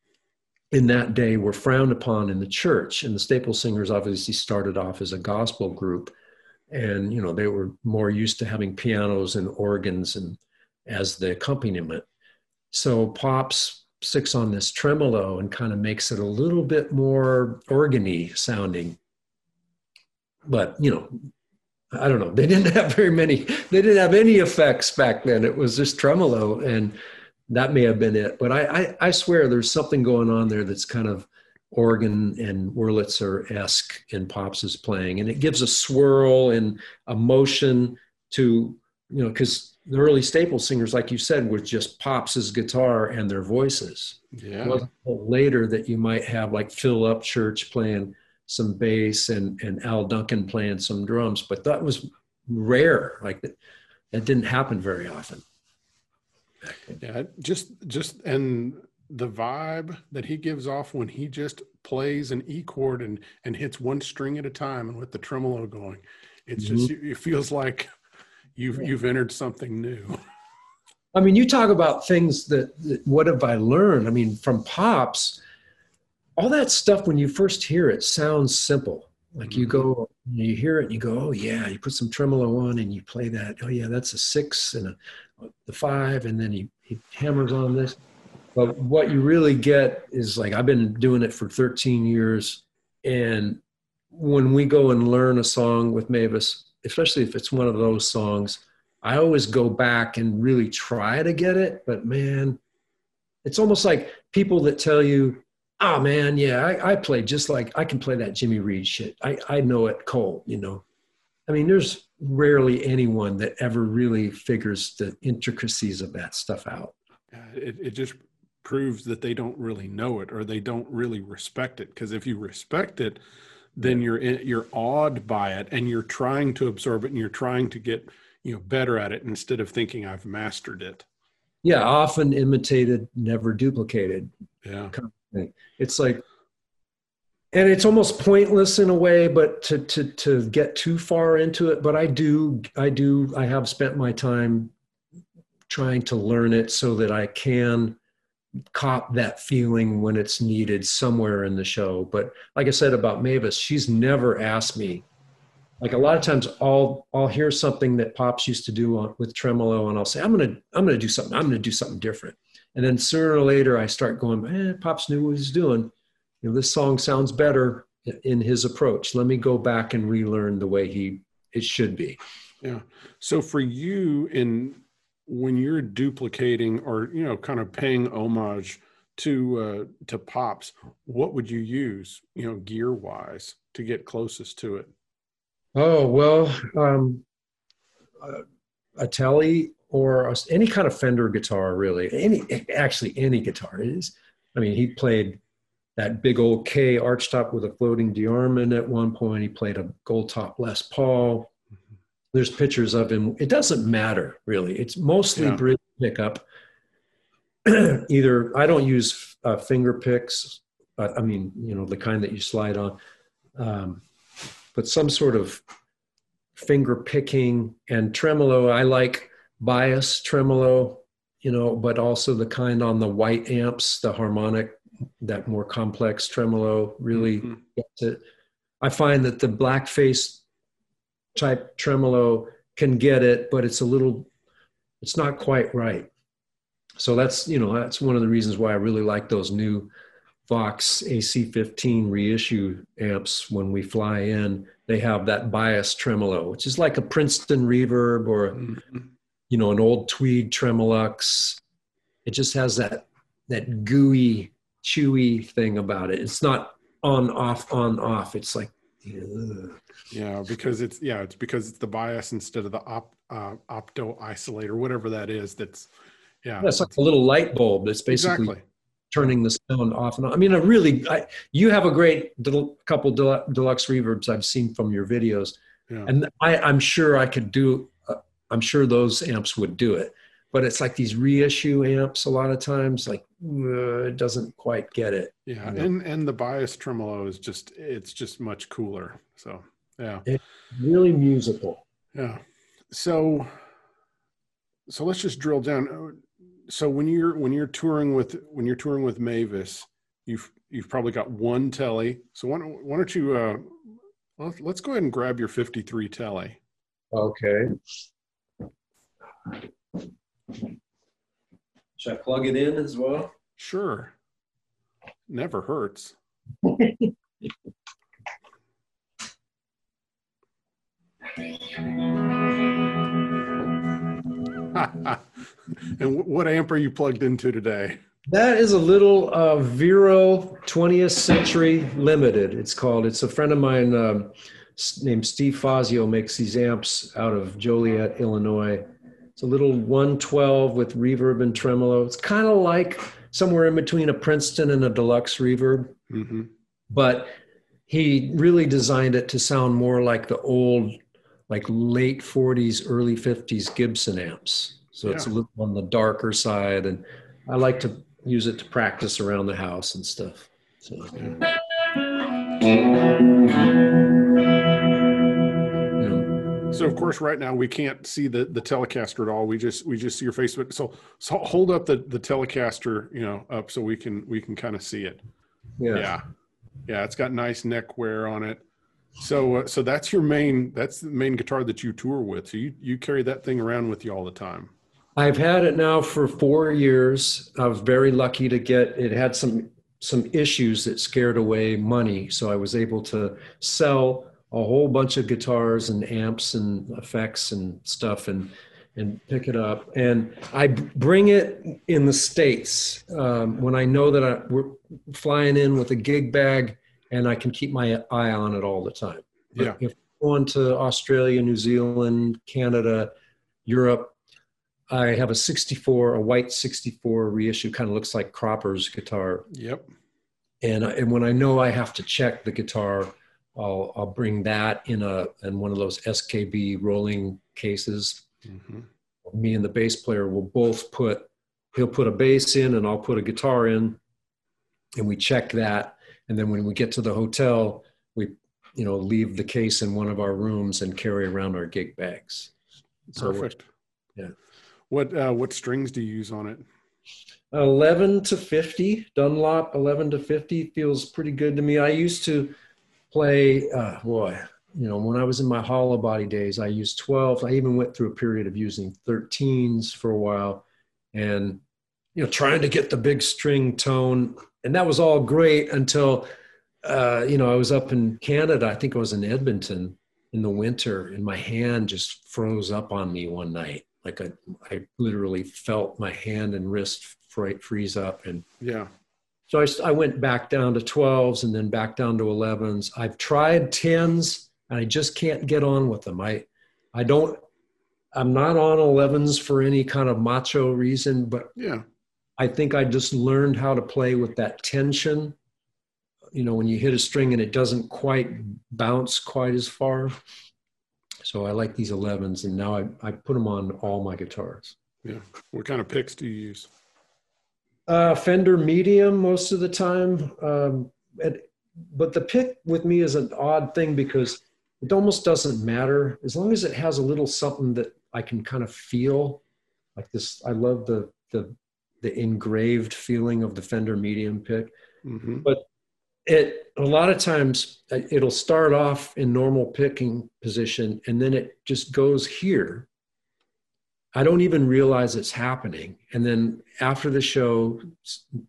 in that day were frowned upon in the church and the staple singers obviously started off as a gospel group. And you know they were more used to having pianos and organs and as the accompaniment. So pops sticks on this tremolo and kind of makes it a little bit more organy sounding. But you know i don't know. They didn't have very many they didn't have any effects back then. It was just tremolo. And that may have been it. But I, I, I swear there's something going on there that's kind of organ and Wurlitzer esque in Pops's playing, and it gives a swirl and a motion to you know because the early staple singers, like you said, were just Pops's guitar and their voices. Yeah. It wasn't later that you might have like Phil Upchurch playing some bass and and Al Duncan playing some drums, but that was rare. Like that, that didn't happen very often. Yeah, just just and the vibe that he gives off when he just plays an E chord and and hits one string at a time and with the tremolo going, it's mm-hmm. just it feels like you've yeah. you've entered something new. I mean, you talk about things that, that what have I learned? I mean, from pops, all that stuff when you first hear it sounds simple. Like you go, you hear it, and you go, oh yeah, you put some tremolo on, and you play that. Oh yeah, that's a six and a, the five, and then he, he hammers on this. But what you really get is like I've been doing it for 13 years, and when we go and learn a song with Mavis, especially if it's one of those songs, I always go back and really try to get it. But man, it's almost like people that tell you, "Oh man, yeah, I, I play just like I can play that Jimmy Reed shit. I I know it cold, you know." I mean, there's rarely anyone that ever really figures the intricacies of that stuff out. It, it just proves that they don't really know it or they don't really respect it. Because if you respect it, then you're in, you're awed by it and you're trying to absorb it and you're trying to get you know better at it instead of thinking I've mastered it. Yeah, often imitated, never duplicated. Yeah, it's like and it's almost pointless in a way but to to to get too far into it but i do i do i have spent my time trying to learn it so that i can cop that feeling when it's needed somewhere in the show. But like i said about mavis she's never asked me like a lot of times i'll i'll hear something that pops used to do on, with tremolo and i'll say i'm gonna i'm gonna do something i'm gonna do something different and then sooner or later i start going eh, pops knew what he's doing you know, this song sounds better in his approach. Let me go back and relearn the way he it should be. Yeah. So for you in when you're duplicating or you know kind of paying homage to uh, to pops, what would you use, you know, gear wise, to get closest to it? Oh well, um, a telly or any kind of Fender guitar, really. Any actually any guitar is. I mean, he played that big old Kay archtop with a floating DeArmond at one point. He played a gold top Les Paul. Mm-hmm. There's pictures of him. It doesn't matter really. It's mostly yeah. bridge pickup. Either I don't use uh, finger picks. Uh, I mean, you know, the kind that you slide on, um, but some sort of finger picking and tremolo. I like bias tremolo, you know, but also the kind on the white amps, the harmonic, that more complex tremolo really mm-hmm. gets it. I find that the blackface type tremolo can get it, but it's a little, it's not quite right. So that's, you know, that's one of the reasons why I really like those new Vox AC15 reissue amps when we fly in they have that bias tremolo, which is like a Princeton reverb or, mm-hmm. You know, an old Tweed Tremolux. It just has that that gooey, chewy thing about it. It's not on off on off. It's like ugh. yeah, because it's yeah, it's because it's the bias instead of the op, uh, opto isolator, whatever that is. That's yeah, yeah it's like a little light bulb. It's basically exactly turning the sound off and on. I mean, I really, I, you have a great del- couple del- deluxe reverbs I've seen from your videos, yeah. and I, I'm sure I could do. I'm sure those amps would do it, but it's like these reissue amps. A lot of times, like uh, it doesn't quite get it. Yeah, you know? and and the bias tremolo is just it's just much cooler. So yeah, it's really musical. Yeah. So so let's just drill down so when you're when you're touring with when you're touring with Mavis, you've you've probably got one telly. So why don't, why don't you uh, let's go ahead and grab your 53 telly. Okay. Should I plug it in as well? Sure. Never hurts. and what amp are you plugged into today? That is a little uh, Vero 20th Century Limited. It's called. It's a friend of mine um, named Steve Fazio makes these amps out of Joliet, Illinois. It's a little 112 with reverb and tremolo. It's kind of like somewhere in between a Princeton and a deluxe reverb, mm-hmm. but he really designed it to sound more like the old like late 40s, early 50s Gibson amps. So yeah. it's a little on the darker side. And I like to use it to practice around the house and stuff. So, yeah. So of course, right now we can't see the the Telecaster at all. We just we just see your face. But so so hold up the the Telecaster, you know, up so we can we can kind of see it. Yeah. yeah, yeah. It's got nice neck wear on it. So, uh, so that's your main. That's the main guitar that you tour with. So you you carry that thing around with you all the time. I've had it now for four years. I was very lucky to get it. Had some some issues that scared away money, so I was able to sell a whole bunch of guitars and amps and effects and stuff and and pick it up. And I bring it in the states um, when I know that I, we're flying in with a gig bag and I can keep my eye on it all the time. But yeah. If I'm going to Australia, New Zealand, Canada, Europe, I have a 64, a white 64 reissue, kind of looks like Cropper's guitar. Yep. And, and when I know I have to check the guitar, I'll, I'll bring that in a in one of those SKB rolling cases. Mm-hmm. Me and the bass player will both put he'll put a bass in and I'll put a guitar in, and we check that. And then when we get to the hotel we you know leave the case in one of our rooms and carry around our gig bags. So perfect. Yeah. What uh, what strings do you use on it? 11 to 50 dunlop 11 to 50 feels pretty good to me. I used to play uh, boy you know when i was in my hollow body days i used 12 i even went through a period of using 13s for a while and you know trying to get the big string tone and that was all great until uh, you know I was up in Canada. I think I was in Edmonton in the winter, and my hand just froze up on me one night. Like I, I literally felt my hand and wrist freeze up, and yeah, So I, I went back down to 12s and then back down to 11s. I've tried 10s and I just can't get on with them. I, I don't, I'm not on 11s for any kind of macho reason, but yeah, I think I just learned how to play with that tension. You know, when you hit a string and it doesn't quite bounce quite as far. So I like these 11s, and now I, I put them on all my guitars. Yeah. What kind of picks do you use? Uh, Fender medium most of the time. Um, and, but the pick with me is an odd thing because it almost doesn't matter as long as it has a little something that I can kind of feel like this. I love the the the engraved feeling of the Fender medium pick, mm-hmm. but it a lot of times uh, it'll start off in normal picking position and then it just goes here I don't even realize it's happening. And then after the show,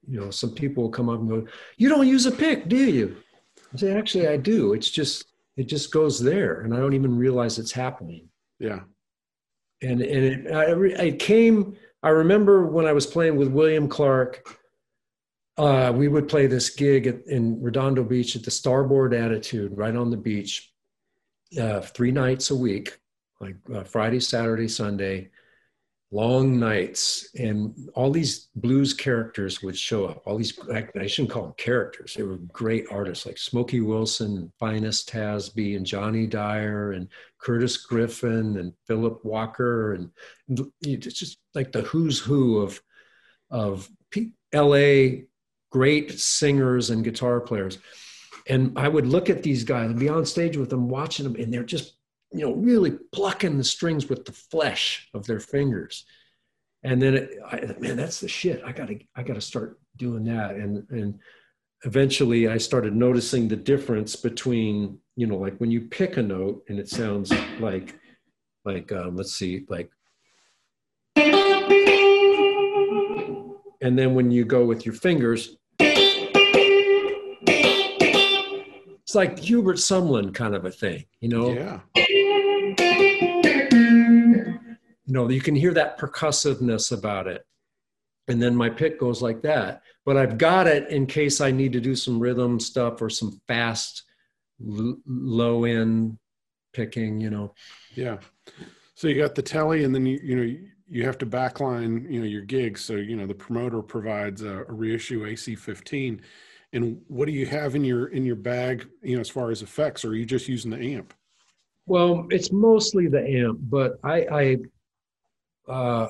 you know, some people will come up and go, "You don't use a pick, do you?" I say, "Actually, I do. It's just it just goes there, and I don't even realize it's happening." Yeah. And and it, I, it came. I remember when I was playing with William Clarke. Uh, we would play this gig at, in Redondo Beach at the Starboard Attitude, right on the beach, uh, three nights a week, like uh, Friday, Saturday, Sunday long nights and all these blues characters would show up. All these i shouldn't call them characters. They were great artists like smokey wilson finis tasby and johnny dyer and curtis griffin and philip walker and it's just like the who's who of of la great singers and guitar players. And i would look at these guys and be on stage with them watching them and they're just you know, really plucking the strings with the flesh of their fingers. And then, it, I, man, that's the shit. I gotta, I gotta start doing that. And and eventually, I started noticing the difference between, you know, like when you pick a note and it sounds like, like um, let's see, like, and then when you go with your fingers, it's like Hubert Sumlin kind of a thing, you know? Yeah. You know, you can hear that percussiveness about it. And then my pick goes like that. But I've got it in case I need to do some rhythm stuff or some fast, l- low end picking, you know. Yeah. So you got the telly, and then you, you know, you have to backline, you know, your gigs. So, you know, the promoter provides a, a reissue AC15 and what do you have in your in your bag you know as far as effects or are you just using the amp well it's mostly the amp but i i uh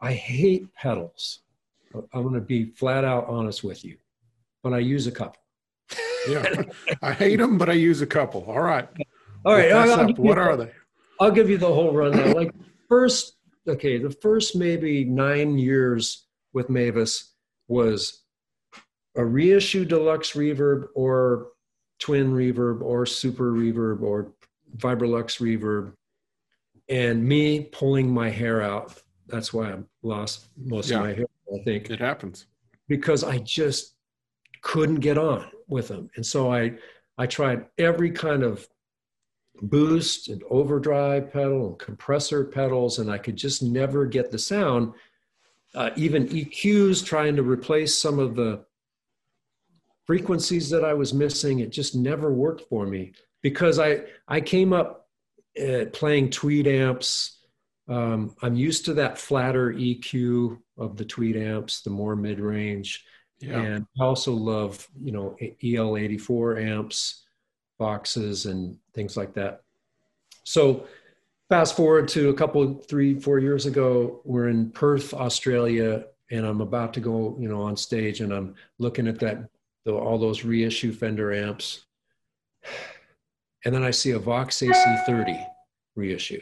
i hate pedals. I'm going to be flat out honest with you but i use a couple. Yeah. I hate them but i use a couple. All right. All right what are they? I'll give you the whole rundown. Like first okay the first maybe nine years with mavis was a reissue deluxe reverb or twin reverb or super reverb or vibrolux reverb and me pulling my hair out that's why i lost most yeah. of my hair i think it happens because i just couldn't get on with them and so i i tried every kind of boost and overdrive pedal and compressor pedals and i could just never get the sound uh, even eqs trying to replace some of the frequencies that I was missing. It just never worked for me because I I came up uh, playing tweed amps. Um, I'm used to that flatter EQ of the tweed amps, the more mid range, yeah. and I also love you know EL84 amps, Voxes, and things like that. So fast forward to a couple three four years ago we're in perth australia and i'm about to go you know on stage and i'm looking at that the, all those reissue Fender amps. And then I see a Vox AC30 reissue.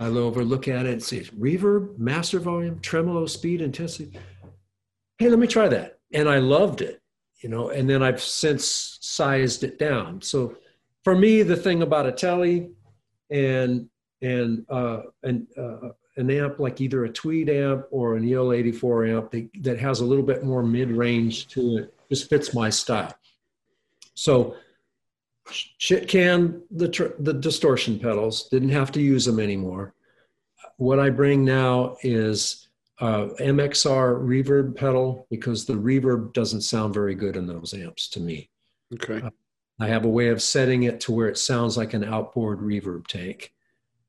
I over, look at it, and see reverb, master volume, tremolo, speed, intensity. Hey, let me try that. And I loved it, you know, and then I've since sized it down. So for me, the thing about a Telly and and uh, and uh, an amp like either a Tweed amp or an EL84 amp that, that has a little bit more mid range to it just fits my style. So shit can the tr- the distortion pedals didn't have to use them anymore. What I bring now is uh, MXR reverb pedal because the reverb doesn't sound very good in those amps to me. Okay. Uh, I have a way of setting it to where it sounds like an outboard reverb tank.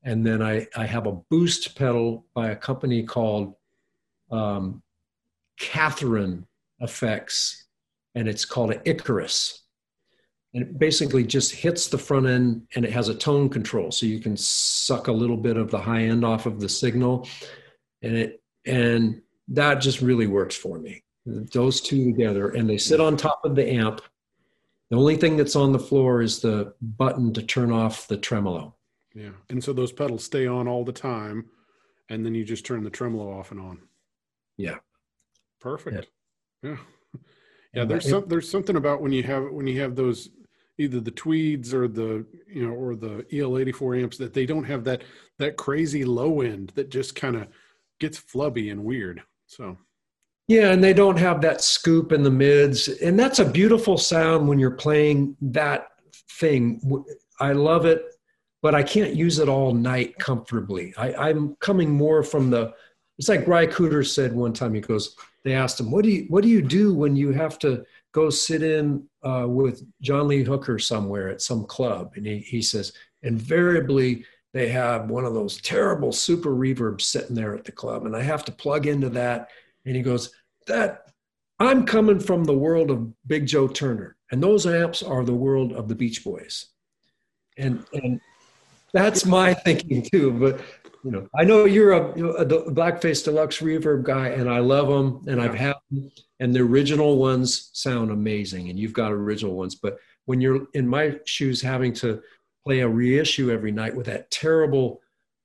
And then I, I have a boost pedal by a company called um, Catherine Effects, and it's called an Icarus. And it basically just hits the front end and it has a tone control. So you can suck a little bit of the high end off of the signal. And it and that just really works for me. Those two together, and they sit on top of the amp. The only thing that's on the floor is the button to turn off the tremolo. Yeah. And so those pedals stay on all the time, and then you just turn the tremolo off and on. Yeah. Perfect. Yeah. Yeah. yeah there's some there's something about when you have when you have those either the tweeds or the you know or the EL84 amps that they don't have that that crazy low end that just kind of gets flubby and weird. So yeah, and they don't have that scoop in the mids. And that's a beautiful sound when you're playing that thing. I love it, but I can't use it all night comfortably. I, am coming more from the it's like Ry Cooder said one time, he goes, they asked him, What do you what do you do when you have to go sit in uh, with John Lee Hooker somewhere at some club? And he, he says, invariably they have one of those terrible super reverbs sitting there at the club. And i have to plug into that. And he goes that i'm coming from the world of big joe turner. And those amps are the world of the beach boys. And and that's my thinking too. But you know i know you're a, a blackface deluxe reverb guy and i love them and i've had them and the original ones sound amazing and you've got original ones but when you're in my shoes having to play a reissue every night with that terrible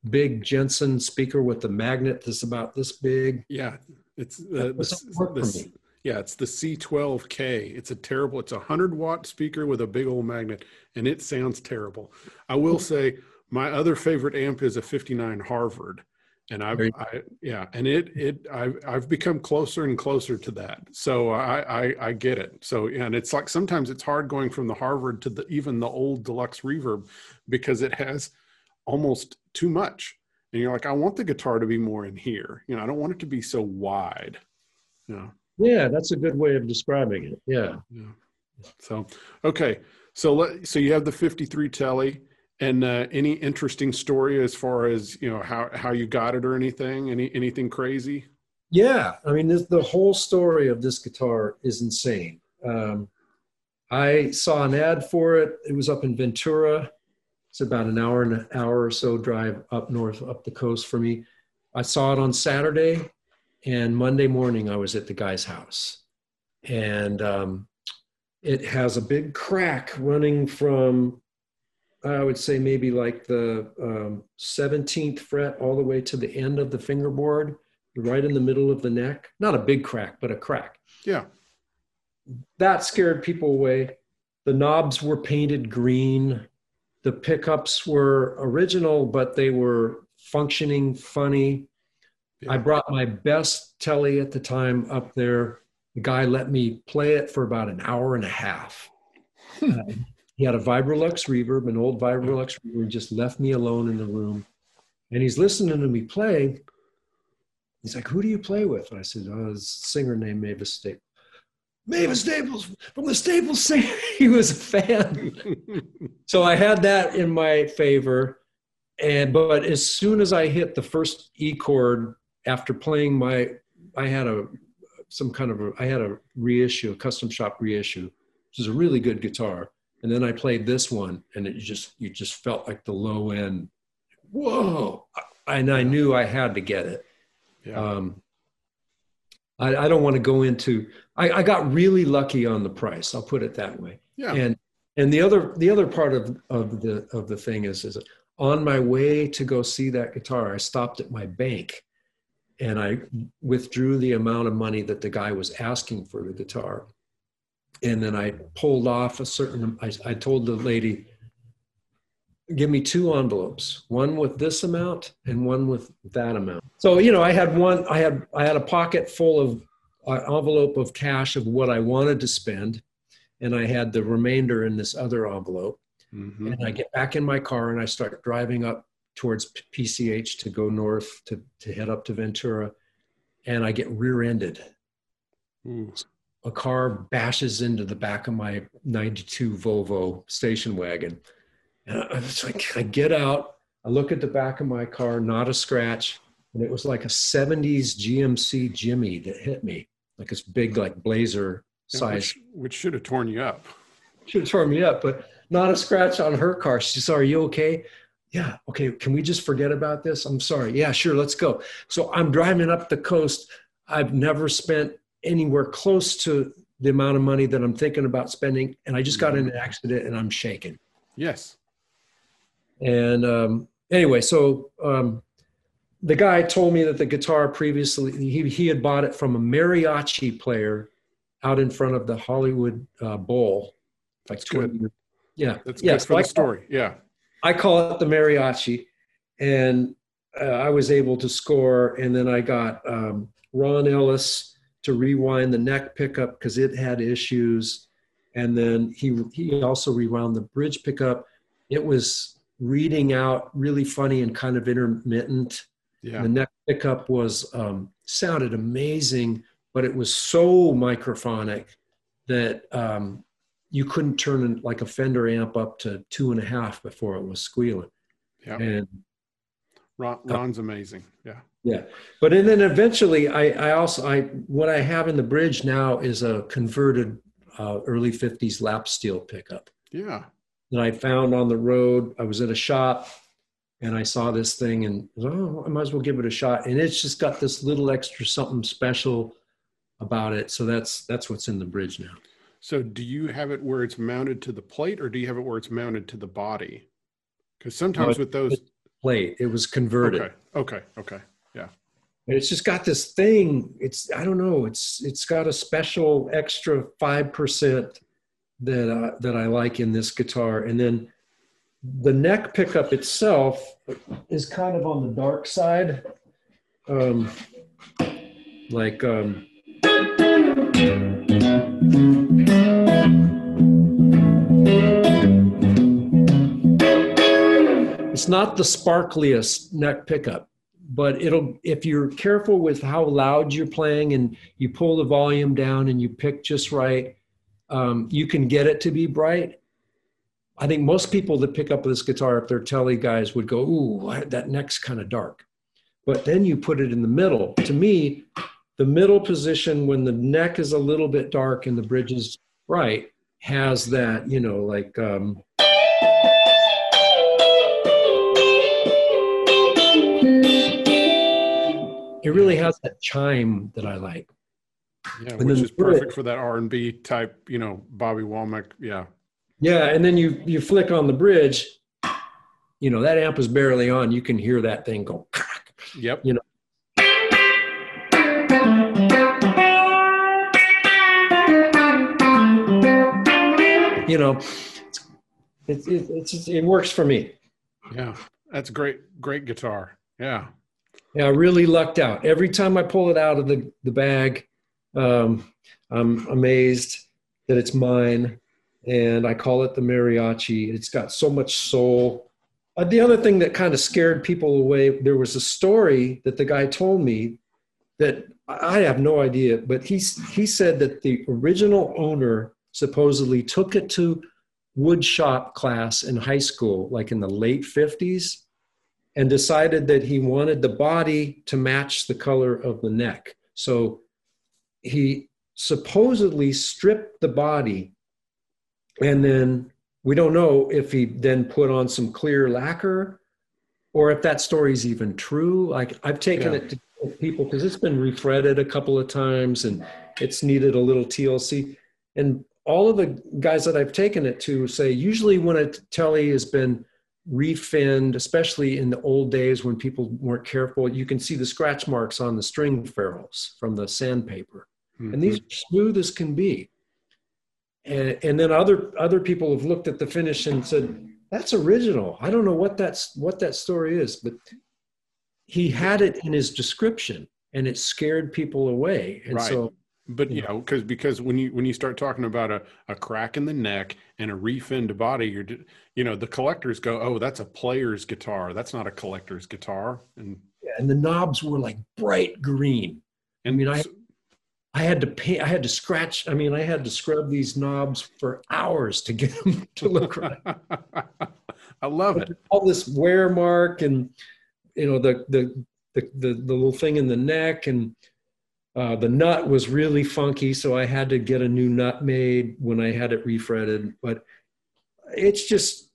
big Jensen speaker with the magnet that's about this big. Yeah, it's uh, this, yeah, it's the C12K. It's a terrible. It's a hundred watt speaker with a big old magnet, and it sounds terrible. I will say my other favorite amp is a 59 Harvard, and I've, I, yeah, and it, it, I've, I've become closer and closer to that. So I, I, I get it. So, and it's like, sometimes it's hard going from the Harvard to the, even the old deluxe reverb because it has almost too much. And you're like, I want the guitar to be more in here. You know, I don't want it to be so wide. You know? Yeah, that's a good way of describing it. Yeah. Yeah. So, okay. So let, so you have the 53 telly and uh, any interesting story as far as you know how how you got it or anything? Any anything crazy? Yeah, I mean this, the whole story of this guitar is insane. Um, I saw an ad for it. It was up in Ventura. It's about an hour and an hour or so drive up north, up the coast for me. I saw it on Saturday, and Monday morning I was at the guy's house, and um, it has a big crack running from I would say maybe like the um, 17th fret all the way to the end of the fingerboard, right in the middle of the neck. Not a big crack, but a crack. Yeah. That scared people away. The knobs were painted green. The pickups were original, but they were functioning funny. Yeah. I brought my best telly at the time up there. The guy let me play it for about an hour and a half. He had a Vibrolux reverb, an old Vibrolux reverb, just left me alone in the room. And he's listening to me play. He's like, Who do you play with? And I said, Oh, a singer named Mavis Staples. Mavis Staples from the Staples Singer. he was a fan. so I had that in my favor. And but as soon as I hit the first E chord after playing my, I had a some kind of a, I had a reissue, a custom shop reissue, which is a really good guitar and then I played this one, and it just you just felt like the low end. Whoa! And I knew I had to get it. Yeah. Um, I, I, don't want to go into. I, I, got really lucky on the price. I'll put it that way. Yeah. And and the other the other part of of the of the thing is is on my way to go see that guitar, I stopped at my bank, and I withdrew the amount of money that the guy was asking for the guitar and then I pulled off a certain. I, I told the lady, "Give me two envelopes, one with this amount and one with that amount." So you know, I had one. I had I had a pocket full of uh, envelope of cash of what I wanted to spend, and I had the remainder in this other envelope. Mm-hmm. And I get back in my car and I start driving up towards PCH to go north to to head up to Ventura and I get rear-ended. Ooh. A car bashes into the back of my 92 Volvo station wagon. And I was like, I get out, I look at the back of my car, not a scratch. And it was like a 70s GMC Jimmy that hit me, like this big, like blazer size. Which, which should have torn you up. Should have torn me up, but not a scratch on her car. She said, Are you okay? Yeah, okay. Can we just forget about this? I'm sorry. Yeah, sure. Let's go. So I'm driving up the coast. I've never spent anywhere close to the amount of money that I'm thinking about spending. And I just got in an accident and I'm shaking. Yes. And um, anyway, so um, the guy told me that the guitar previously, he, he had bought it from a mariachi player out in front of the Hollywood uh, Bowl. Like That's good. 20 Yeah. That's yeah, good so for I the story. Yeah. I call it the mariachi, and uh, I was able to score. And then I got um, Ron Ellis to rewind the neck pickup because it had issues, and then he he also rewound the bridge pickup. It was reading out really funny and kind of intermittent. Yeah. The neck pickup was um, sounded amazing, but it was so microphonic that um, you couldn't turn like a Fender amp up to two and a half before it was squealing. Yeah. And Ron, Ron's amazing. Yeah. Yeah, but and then eventually, I I also I what I have in the bridge now is a converted uh, early '50s lap steel pickup Yeah. that I found on the road. I was at a shop and I saw this thing and oh, I might as well give it a shot. And it's just got this little extra something special about it. So that's that's what's in the bridge now. So do you have it where it's mounted to the plate or do you have it where it's mounted to the body? Because sometimes it- with those, Plate. It was converted. okay, okay, okay. And it's just got this thing. It's I don't know. It's it's got a special extra five percent that uh, that I like in this guitar. And then the neck pickup itself is kind of on the dark side. Um, like um, it's not the sparkliest neck pickup but it'll if you're careful with how loud you're playing and you pull the volume down and you pick just right um, you can get it to be bright. I think most people that pick up this guitar if they're telly guys would go ooh that neck's kind of dark. But then you put it in the middle. To me the middle position when the neck is a little bit dark and the bridge is bright has that you know like um, it really has that chime that I like. Yeah, And which is put it- perfect for that R and B type, you know, Bobby Womack. Yeah, Yeah, and then you you flick on the bridge, you know that amp is barely on. You can hear that thing go. crack. yep, You know. You know, it, it, it's it works for me. yeah. That's great, great guitar. Yeah, Yeah, I really lucked out. Every time I pull it out of the, the bag, um, I'm amazed that it's mine. And I call it the mariachi. It's got so much soul. Uh, the other thing that kind of scared people away, there was a story that the guy told me that I have no idea, but he, he said that the original owner supposedly took it to woodshop class in high school, like in the late 50s and decided that he wanted the body to match the color of the neck. So he supposedly stripped the body and then we don't know if he then put on some clear lacquer or if that story is even true. Like I've taken Yeah. it to people because it's been refretted a couple of times and it's needed a little TLC. And all of the guys that I've taken it to say usually when a telly has been refinned, especially in the old days when people weren't careful, you can see the scratch marks on the string ferrules from the sandpaper. And these mm-hmm. are smooth as can be. And, and then other other people have looked at the finish and said, that's original. I don't know what that's what that story is, but he had it in his description and it scared people away. And Right. so But you you know, because because when you when you start talking about a, a crack in the neck and a refinned body, you're you know the collectors go, oh, that's a player's guitar. That's not a collector's guitar. And and the knobs were like bright green. And I mean, I I had to pay, I had to scratch. I mean, I had to scrub these knobs for hours to get them to look right. I love it. All this wear mark and you know the the the the, the little thing in the neck and uh, the nut was really funky, so I had to get a new nut made when I had it refretted. But it's just,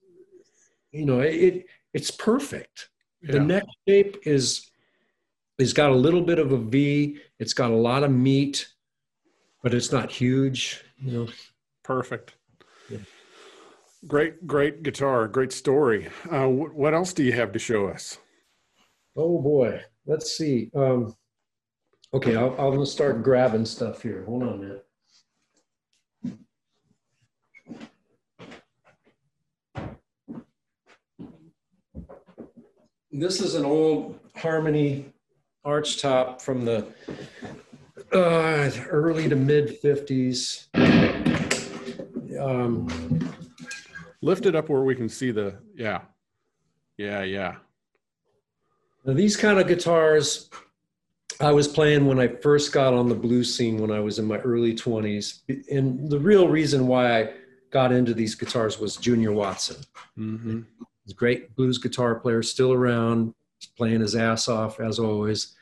you know, it it's perfect. Yeah. The neck shape is it's got a little bit of a V. It's got a lot of meat, but it's not huge. You know, perfect. Yeah. Great, great guitar. Great story. Uh, what else do you have to show us? Oh boy, let's see. Um, okay, I'll, I'll start grabbing stuff here. Hold on a minute. This is an old Harmony arch top from the uh, early to mid 50s. Um, Lift it up where we can see the, yeah. Yeah, yeah. Now these kind of guitars I was playing when I first got on the blues scene when I was in my early 20s. And the real reason why I got into these guitars was Junior Watson. Mm-hmm. Great blues guitar player, still around, playing his ass off as always.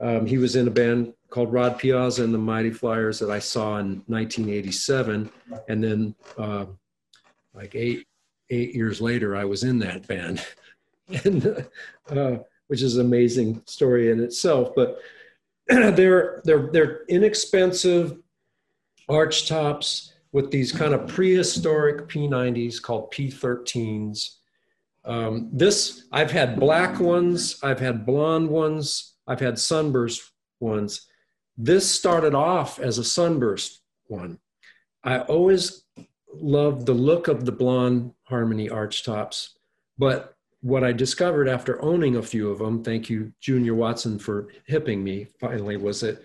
Um, he was in a band called Rod Piazza and the Mighty Flyers that I saw in 1987, and then uh, like eight eight years later, I was in that band, and uh, which is an amazing story in itself. But they're they're they're inexpensive arch tops with these kind of prehistoric P90s called P13s um, this, I've had black ones, I've had blonde ones, I've had sunburst ones. This started off as a sunburst one. I always loved the look of the blonde Harmony arch tops, but what I discovered after owning a few of them, thank you, Junior Watson, for hipping me finally, was that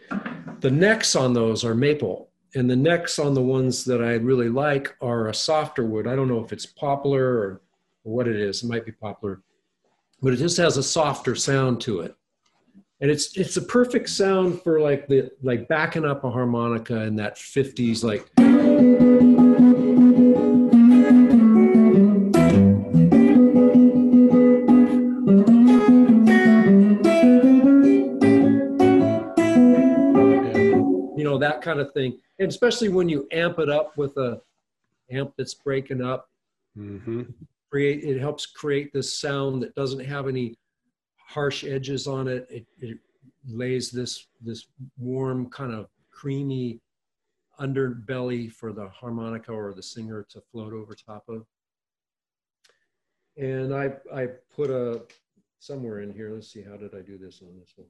the necks on those are maple. And the necks on the ones that I really like are a softer wood. I don't know if it's poplar or what it is. It might be poplar, but it just has a softer sound to it. And it's it's a perfect sound for like the like backing up a harmonica in that 50s like kind of thing and especially when you amp it up with a amp that's breaking up mm-hmm create it helps create this sound that doesn't have any harsh edges on it. It, it lays this this warm kind of creamy underbelly for the harmonica or the singer to float over top of. And I I put a somewhere in here. Let's see, how did I do this on this one?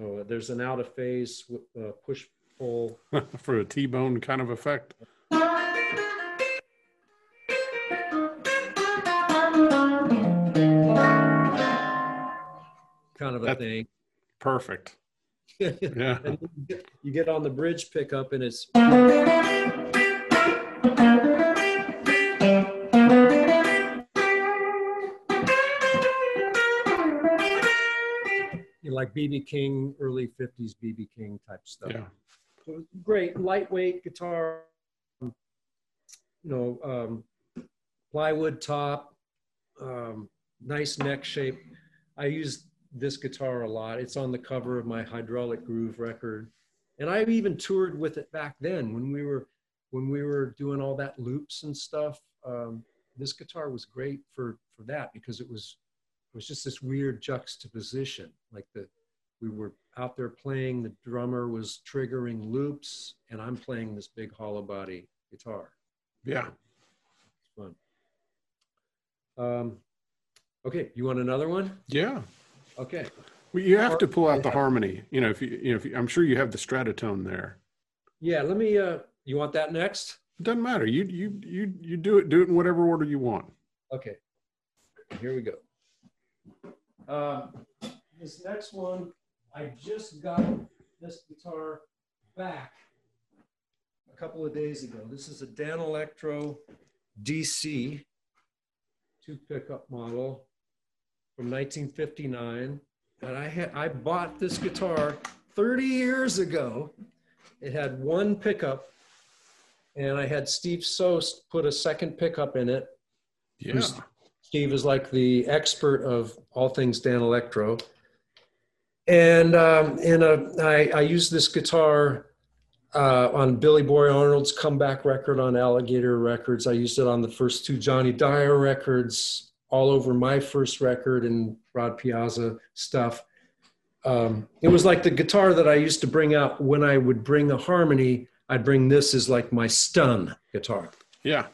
Oh, there's an out of phase uh, push pull for a T-bone kind of effect. kind of a That's thing. Perfect. yeah. you, get, on the bridge pickup and it's. Like BB King, early 50s BB King type stuff. Yeah. So great, lightweight guitar, you know, um, plywood top, um, nice neck shape. I used this guitar a lot. It's on the cover of my Hydraulic Groove record. And I even toured with it back then when we were when we were doing all that loops and stuff. Um, this guitar was great for for that because it was it was just this weird juxtaposition. Like the we were out there playing, the drummer was triggering loops, and I'm playing this big hollow body guitar. Yeah, it's fun. Um, okay, you want another one? Yeah. Okay. Well, you have to pull out the harmony. You know, if you, you know, if you, I'm sure you have the stratotone there. Yeah. Let me. Uh, you want that next? It doesn't matter. You you you you do it. Do it in whatever order you want. Okay. Here we go. Um, this next one, I just got this guitar back a couple of days ago. This is a Danelectro DC two pickup model from 1959. and I had I bought this guitar 30 years ago. It had one pickup, and I had Steve Soest put a second pickup in it. Yeah. Steve is like the expert of all things Danelectro. And um, in a, I, I used this guitar uh, on Billy Boy Arnold's comeback record on Alligator Records. I used it on the first two Johnny Dyer records, all over my first record and Rod Piazza stuff. Um, it was like the guitar that I used to bring out when I would bring a harmony. I'd bring this as like my stun guitar. Yeah.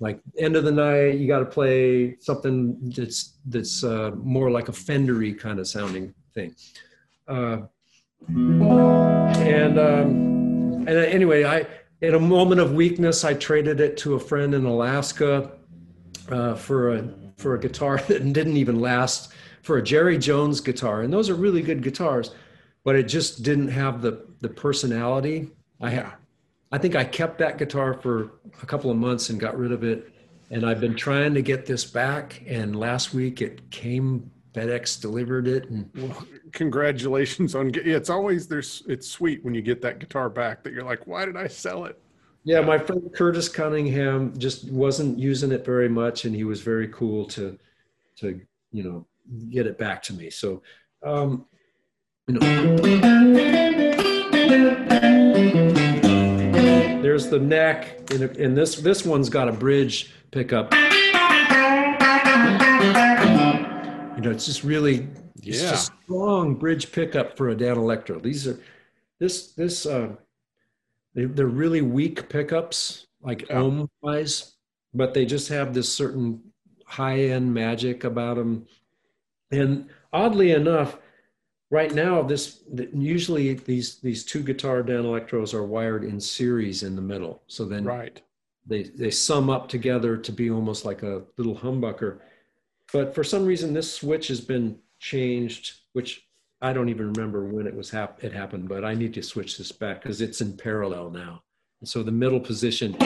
Like end of the night, you got to play something that's that's uh, more like a Fendery kind of sounding thing. Uh, and um, and anyway, I in a moment of weakness, I traded it to a friend in Alaska uh, for a for a guitar that didn't even last for a Jerry Jones guitar, and those are really good guitars, but it just didn't have the the personality. I have, I think I kept that guitar for a couple of months and got rid of it, and I've been trying to get this back. And last week it came, FedEx delivered it, and Well, congratulations on. get- It's always there's. It's sweet when you get that guitar back. That you're like, why did I sell it? Yeah, my friend Curtis Cunningham just wasn't using it very much, and he was very cool to, to you know, get it back to me. So, um, you know, there's the neck, and, and this this one's got a bridge pickup. You know, it's just really it's Yeah. just strong bridge pickup for a Danelectro. These are this this. Uh, they, they're really weak pickups, like Yeah. ohm wise, but they just have this certain high end magic about them. And oddly enough, right now, this usually these these two guitar Danelectros are wired in series in the middle. So then Right. they they sum up together to be almost like a little humbucker. But for some reason, this switch has been changed, which I don't even remember when it was hap- it happened. But I need to switch this back because it's in parallel now. And so the middle position,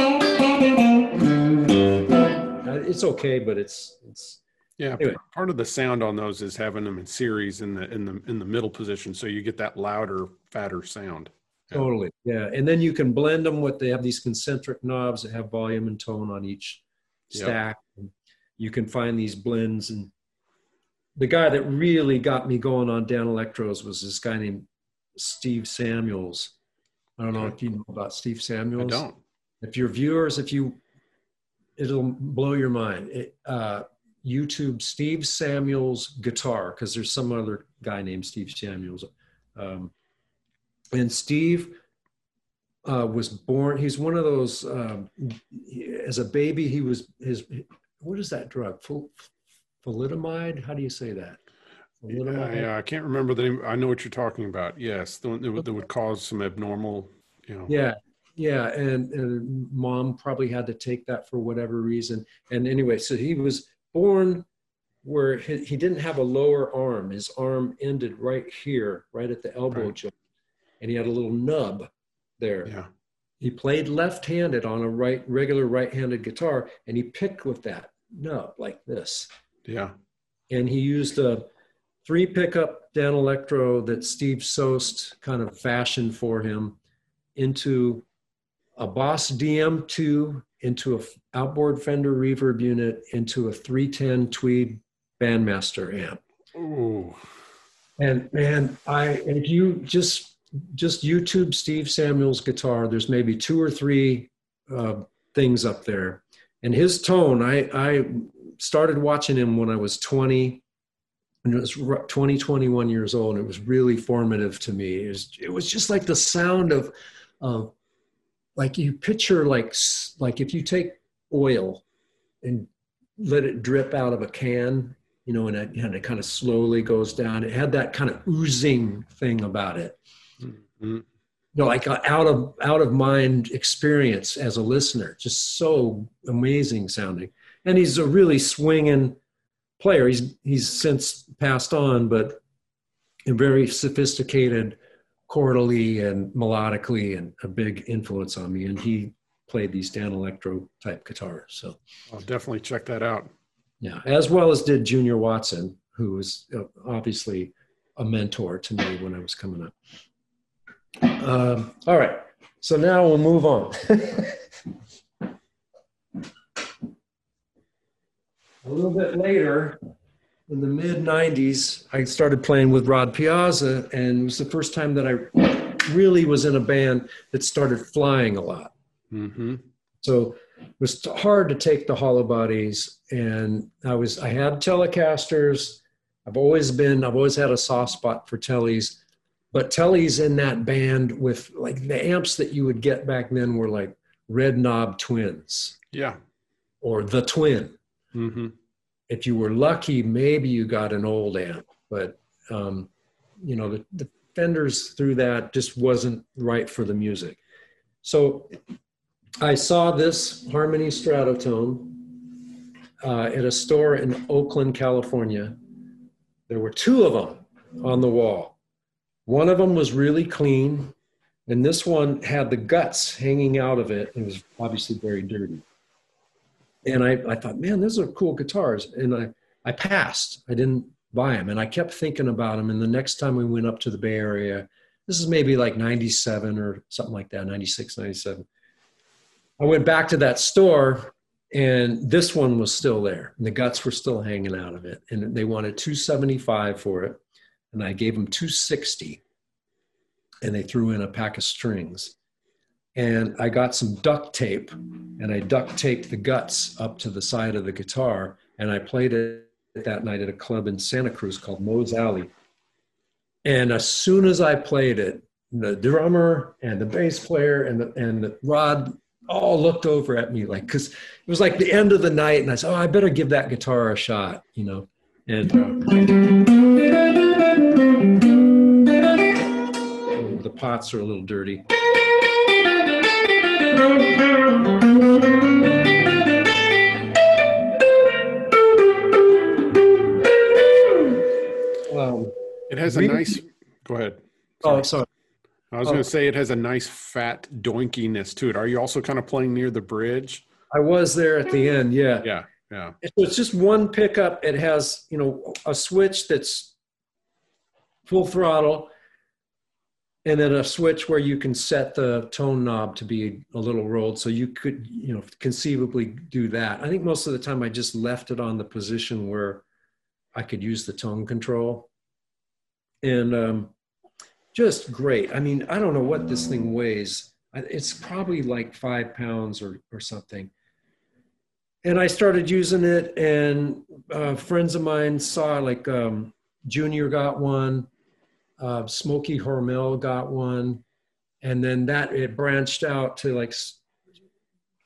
it's okay, but it's it's Yeah. Anyway. Part of the sound on those is having them in series in the in the in the middle position, so you get that louder, fatter sound. Yeah. Totally. Yeah. And then you can blend them with, they have these concentric knobs that have volume and tone on each Yep. stack. And you can find these blends. And the guy that really got me going on Danelectros was this guy named Steve Samuels. I don't know Okay. if you know about Steve Samuels. I don't. If your viewers, if you, it'll blow your mind. It, uh, YouTube Steve Samuels guitar, because there's some other guy named Steve Samuels. Um, and Steve uh, was born, he's one of those, um, as a baby, he was, his, what is that drug? Thalidomide? How do you say that? Thalidomide? yeah, I can't remember the name. I know what you're talking about. Yes, the one that would, that would cause some abnormal, you know. Yeah, yeah, and, and mom probably had to take that for whatever reason. And anyway, so he was born where he, he didn't have a lower arm. His arm ended right here, right at the elbow Right. joint, and he had a little nub there. Yeah. He played left-handed on a right regular right-handed guitar, and he picked with that nub like this. Yeah. And he used a three pickup Danelectro that Steve Soest kind of fashioned for him into a Boss DM2, into a f- outboard Fender reverb unit, into a 310 Tweed Bandmaster amp. Ooh. And man, I if you just just YouTube Steve Samuel's guitar, there's maybe two or three uh, things up there. And his tone, I I started watching him when I was 20, and it was r- 20, 21 years old. And it was really formative to me. It was it was just like the sound of of like you picture like like if you take oil and let it drip out of a can you know, and it, and it kind of slowly goes down. It had that kind of oozing thing about it, Mhm. you know, like a out of out of mind experience as a listener. Just so amazing sounding, and he's a really swinging player. He's he's since passed on, but a very sophisticated chordally and melodically, and a big influence on me. And he played these Danelectro type guitars. So. I'll definitely check that out. Yeah, as well as did Junior Watson, who was uh, obviously a mentor to me when I was coming up. Um, all right, so now we'll move on. a little bit later, in the mid 90s, I started playing with Rod Piazza, and it was the first time that I really was in a band that started flying a lot. Mm-hmm. So it was hard to take the hollow bodies, and I was I had Telecasters. I've always been I've always had a soft spot for Tellies, but Tellies in that band with like the amps that you would get back then were like Red Knob Twins Yeah. or the Twin Mm-hmm. If you were lucky, maybe you got an old amp, but um, you know the, the fenders through that just wasn't right for the music. So I saw this Harmony Stratotone uh, at a store in Oakland, California. There were two of them on the wall. One of them was really clean, and this one had the guts hanging out of it. It was obviously very dirty and I, I thought, man, those are cool guitars. And I, I passed. I didn't buy them. And I kept thinking about them. And the next time we went up to the Bay Area, this is maybe like 97 or something like that, 96, 97. I went back to that store and this one was still there. And the guts were still hanging out of it. And they wanted 275 for it. And I gave them 260. And they threw in a pack of strings and I got some duct tape and I duct taped the guts up to the side of the guitar and I played it that night at a club in Santa Cruz called Moe's Alley. And as soon as I played it, the drummer and the bass player and the, and the Rod all looked over at me like because it was like the end of the night and I said, oh, I better give that guitar a shot, you know. And uh, the pots are a little dirty. Um, It has a nice. Go ahead. oh, sorry. I was Oh. going to say it has a nice fat doinkiness to it. Are you also kind of playing near the bridge? I was there at the end. Yeah. Yeah. Yeah. So it's just one pickup. It has, you know, a switch that's full throttle and then a switch where you can set the tone knob to be a little rolled. So you could, you know, conceivably do that. I think most of the time I just left it on the position where I could use the tone control. And um, just great. I mean, I don't know what this thing weighs. It's probably like five pounds or, or something and I started using it, and uh, friends of mine saw like um, Junior got one, uh, Smokey Hormel got one, and then that it branched out to like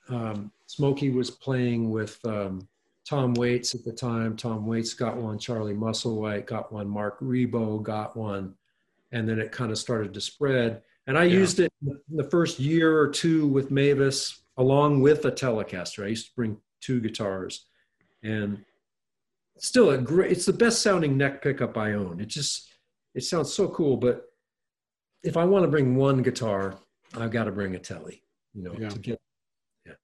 um, Smokey was playing with um, Tom Waits at the time. Tom Waits got one, Charlie Musselwhite got one, Marc Ribot got one, and then it kind of started to spread. And I Yeah. used it in the first year or two with Mavis, along with a Telecaster. I used to bring two guitars, and still a great. It's the best sounding neck pickup I own. It just it sounds so cool. But if I want to bring one guitar, I've got to bring a Telly. You know, Yeah. to get yeah.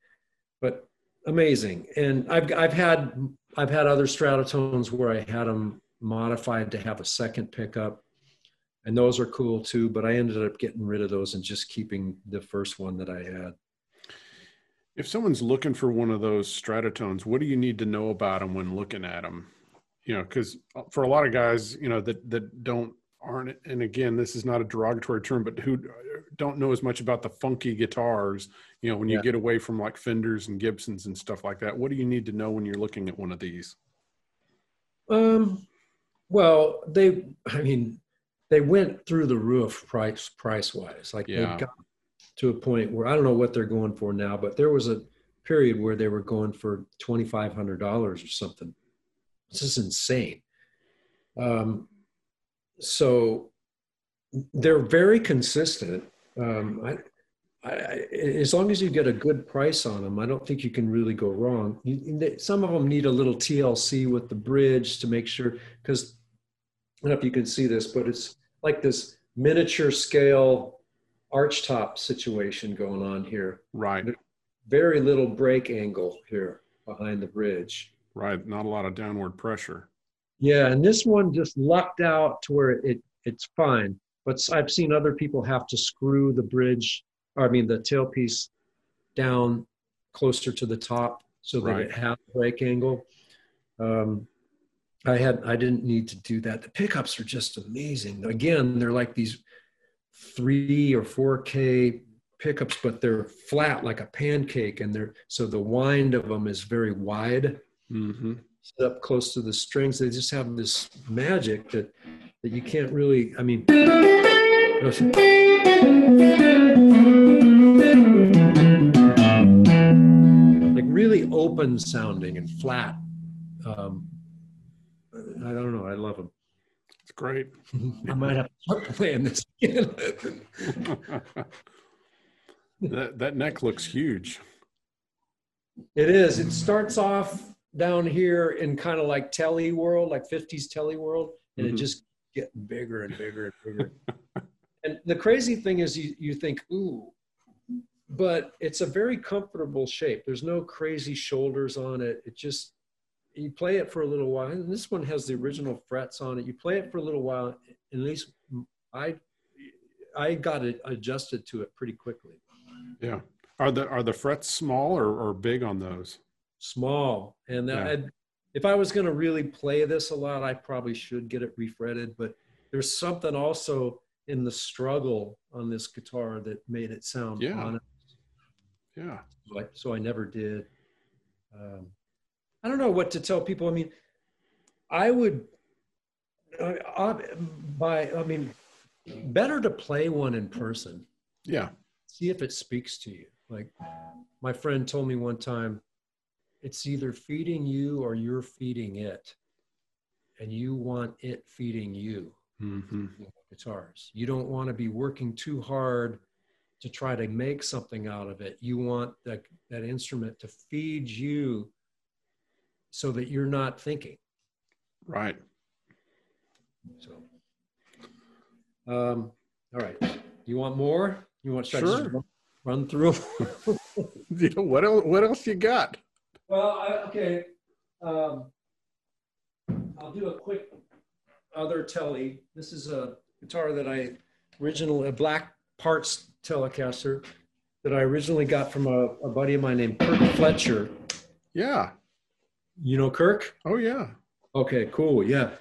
But amazing, and I've I've had I've had other Stratotones where I had them modified to have a second pickup. And those are cool too, but I ended up getting rid of those and just keeping the first one that I had. If someone's looking for one of those Stratotones, what do you need to know about them when looking at them? You know, because uh, for a lot of guys, you know, that that don't aren't, and again, this is not a derogatory term, but who don't know as much about the funky guitars. You know, when you Yeah. get away from like Fenders and Gibsons and stuff like that, what do you need to know when you're looking at one of these? Um, well, they, I mean, they went through the roof price price wise. Like Yeah. they got to a point where I don't know what they're going for now, but there was a period where they were going for twenty five hundred dollars or something. This is insane. Um, so they're very consistent. Um, I, I, as long as you get a good price on them, I don't think you can really go wrong. You, some of them need a little TLC with the bridge to make sure, because I don't know if you can see this, but it's like this miniature scale arch top situation going on here. Right, Very little break angle here behind the bridge. right. Not a lot of downward pressure. Yeah, and this one just lucked out to where it it's fine. But I've seen other people have to screw the bridge, or I mean the tailpiece down closer to the top so that Right. it has a brake angle. Um, I had I didn't need to do that. The pickups are just amazing. Again, they're like these three or four K pickups, but they're flat like a pancake, and they're so the wind of them is very wide Mm-hmm. Set up close to the strings. They just have this magic that that you can't really. I mean, like really open sounding and flat. Um, I don't know. I love them. It's great. I might have to start playing this again. that that neck looks huge. It is. It starts off down here in kind of like telly world, like 50s telly world, and Mhm. it just getting bigger and bigger and bigger. and the crazy thing is you, you think, ooh, but it's a very comfortable shape. There's no crazy shoulders on it. It just you play it for a little while. And this one has the original frets on it. You play it for a little while, at least I I got it adjusted to it pretty quickly. Yeah. Are the are the frets small or, or big on those? Small and Yeah. If i was going to really play this a lot i probably should get it refretted but there's something also in the struggle on this guitar that made it sound Yeah. honest Yeah. so I, so I never did um, i don't know what to tell people i mean i would I, I, by i mean better to play one in person Yeah. see if it speaks to you. Like my friend told me one time, it's either feeding you or you're feeding it. And you want it feeding you Mm-hmm. guitars. You don't want to be working too hard to try to make something out of it. You want that, that instrument to feed you so that you're not thinking. Right. So, um, all right. You want more? You want just Sure. run- run through? What else? What else you got? Well, I, okay. Um, I'll do a quick other telly. This is a guitar that I original a black parts Telecaster that I originally got from a, a buddy of mine named Kirk Fletcher. Yeah. You know Kirk? Oh yeah. Okay, cool. Yeah.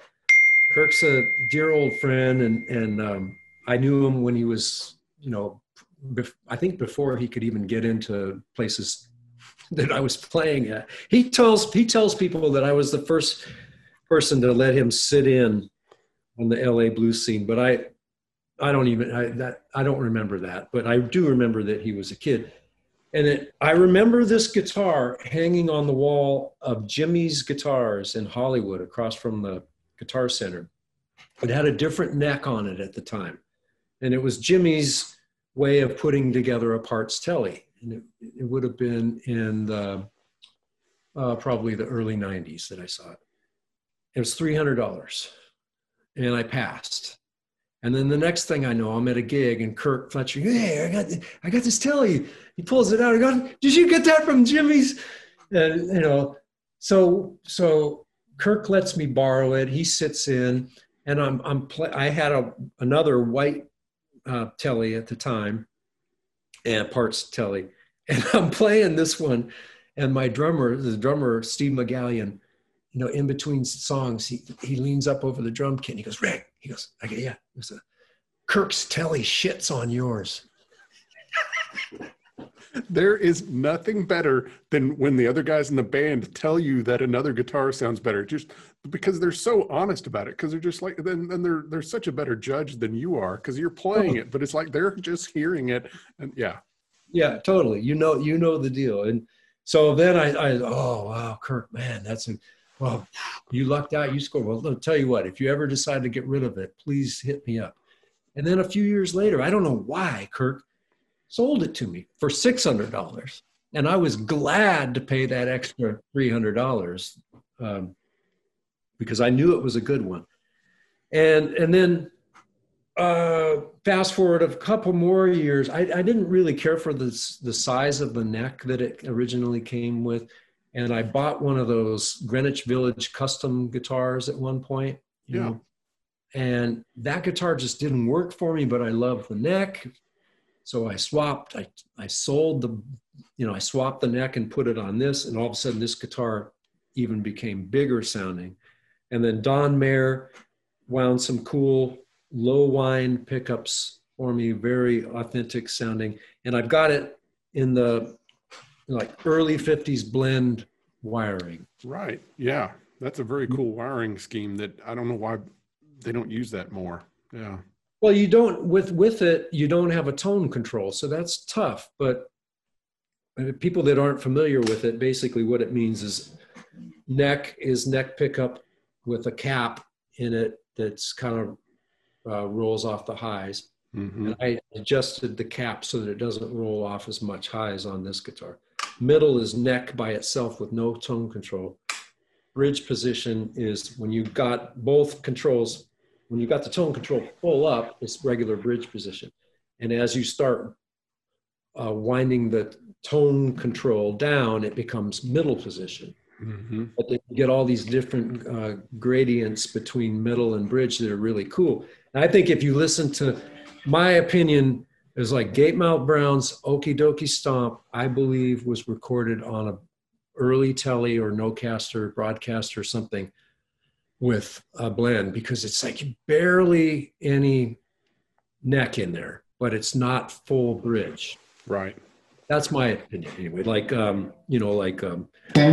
Kirk's a dear old friend, and and um, I knew him when he was, you know, bef- I think before he could even get into places that I was playing at. He tells he tells people that I was the first person to let him sit in on the LA blues scene, but I I don't even I that I don't remember that, but I do remember that he was a kid. And it, I remember this guitar hanging on the wall of Jimmy's guitars in Hollywood across from the Guitar Center. It had a different neck on it at the time. And it was Jimmy's way of putting together a parts telly. And it, it would have been in the, uh, probably the early 90s that I saw it. It was $300. And I passed. And then the next thing I know, I'm at a gig and Kirk Fletcher, hey, I got, I got this telly. He pulls it out. I go, did you get that from Jimmy's? And you know, so so Kirk lets me borrow it. He sits in, and I'm I'm I had a another white uh, telly at the time, and parts telly, and I'm playing this one, and my drummer, the drummer Steve Mugalian, you know, in between songs, he he leans up over the drum kit and he goes, Rick, he goes, go, yeah, it's a Kirk's telly shits on yours. There is nothing better than when the other guys in the band tell you that another guitar sounds better, just because they're so honest about it. Because they're just like, then, then they're they're such a better judge than you are, because you're playing it, but it's like they're just hearing it, and yeah, Yeah, totally. You know, you know the deal. And so then I, I oh wow, Kirk, man, that's a well, you lucked out. You scored. Well, I'll tell you what, if you ever decide to get rid of it, please hit me up. And then a few years later, I don't know why Kirk sold it to me for six hundred dollars, and I was glad to pay that extra three hundred dollars um, because I knew it was a good one. And and then uh, fast forward a couple more years, I, I didn't really care for the, the size of the neck that it originally came with. and I bought one of those Greenwich Village custom guitars at one point. Yeah. Know? And that guitar just didn't work for me, but I love the neck. So I swapped, I, I sold the, you know, I swapped the neck and put it on this, and all of a sudden this guitar even became bigger sounding. And then Don Mayer wound some cool low whine pickups for me, very authentic sounding. And I've got it in the like early 50s blend wiring. Right. Yeah. That's a very cool wiring scheme that I don't know why they don't use that more. Yeah. Well, you don't with with it, you don't have a tone control, so that's tough. But people that aren't familiar with it, basically what it means is neck is neck pickup with a cap in it that's kind of uh, rolls off the highs. Mm-hmm. And I adjusted the cap so that it doesn't roll off as much highs on this guitar. Middle is neck by itself with no tone control. Bridge position is when you've got both controls, when you've got the tone control full up, it's regular bridge position. And as you start uh, winding the tone control down, it becomes middle position. Mm-hmm. But you get all these different uh, gradients between middle and bridge that are really cool. And I think if you listen to my opinion, is like Gatemouth Brown's Okie Dokie Stomp, I believe was recorded on a early telly or Nocaster broadcast or something with a blend because it's like barely any neck in there, but it's not full bridge. Right. That's my opinion anyway. Like um, you know, like um I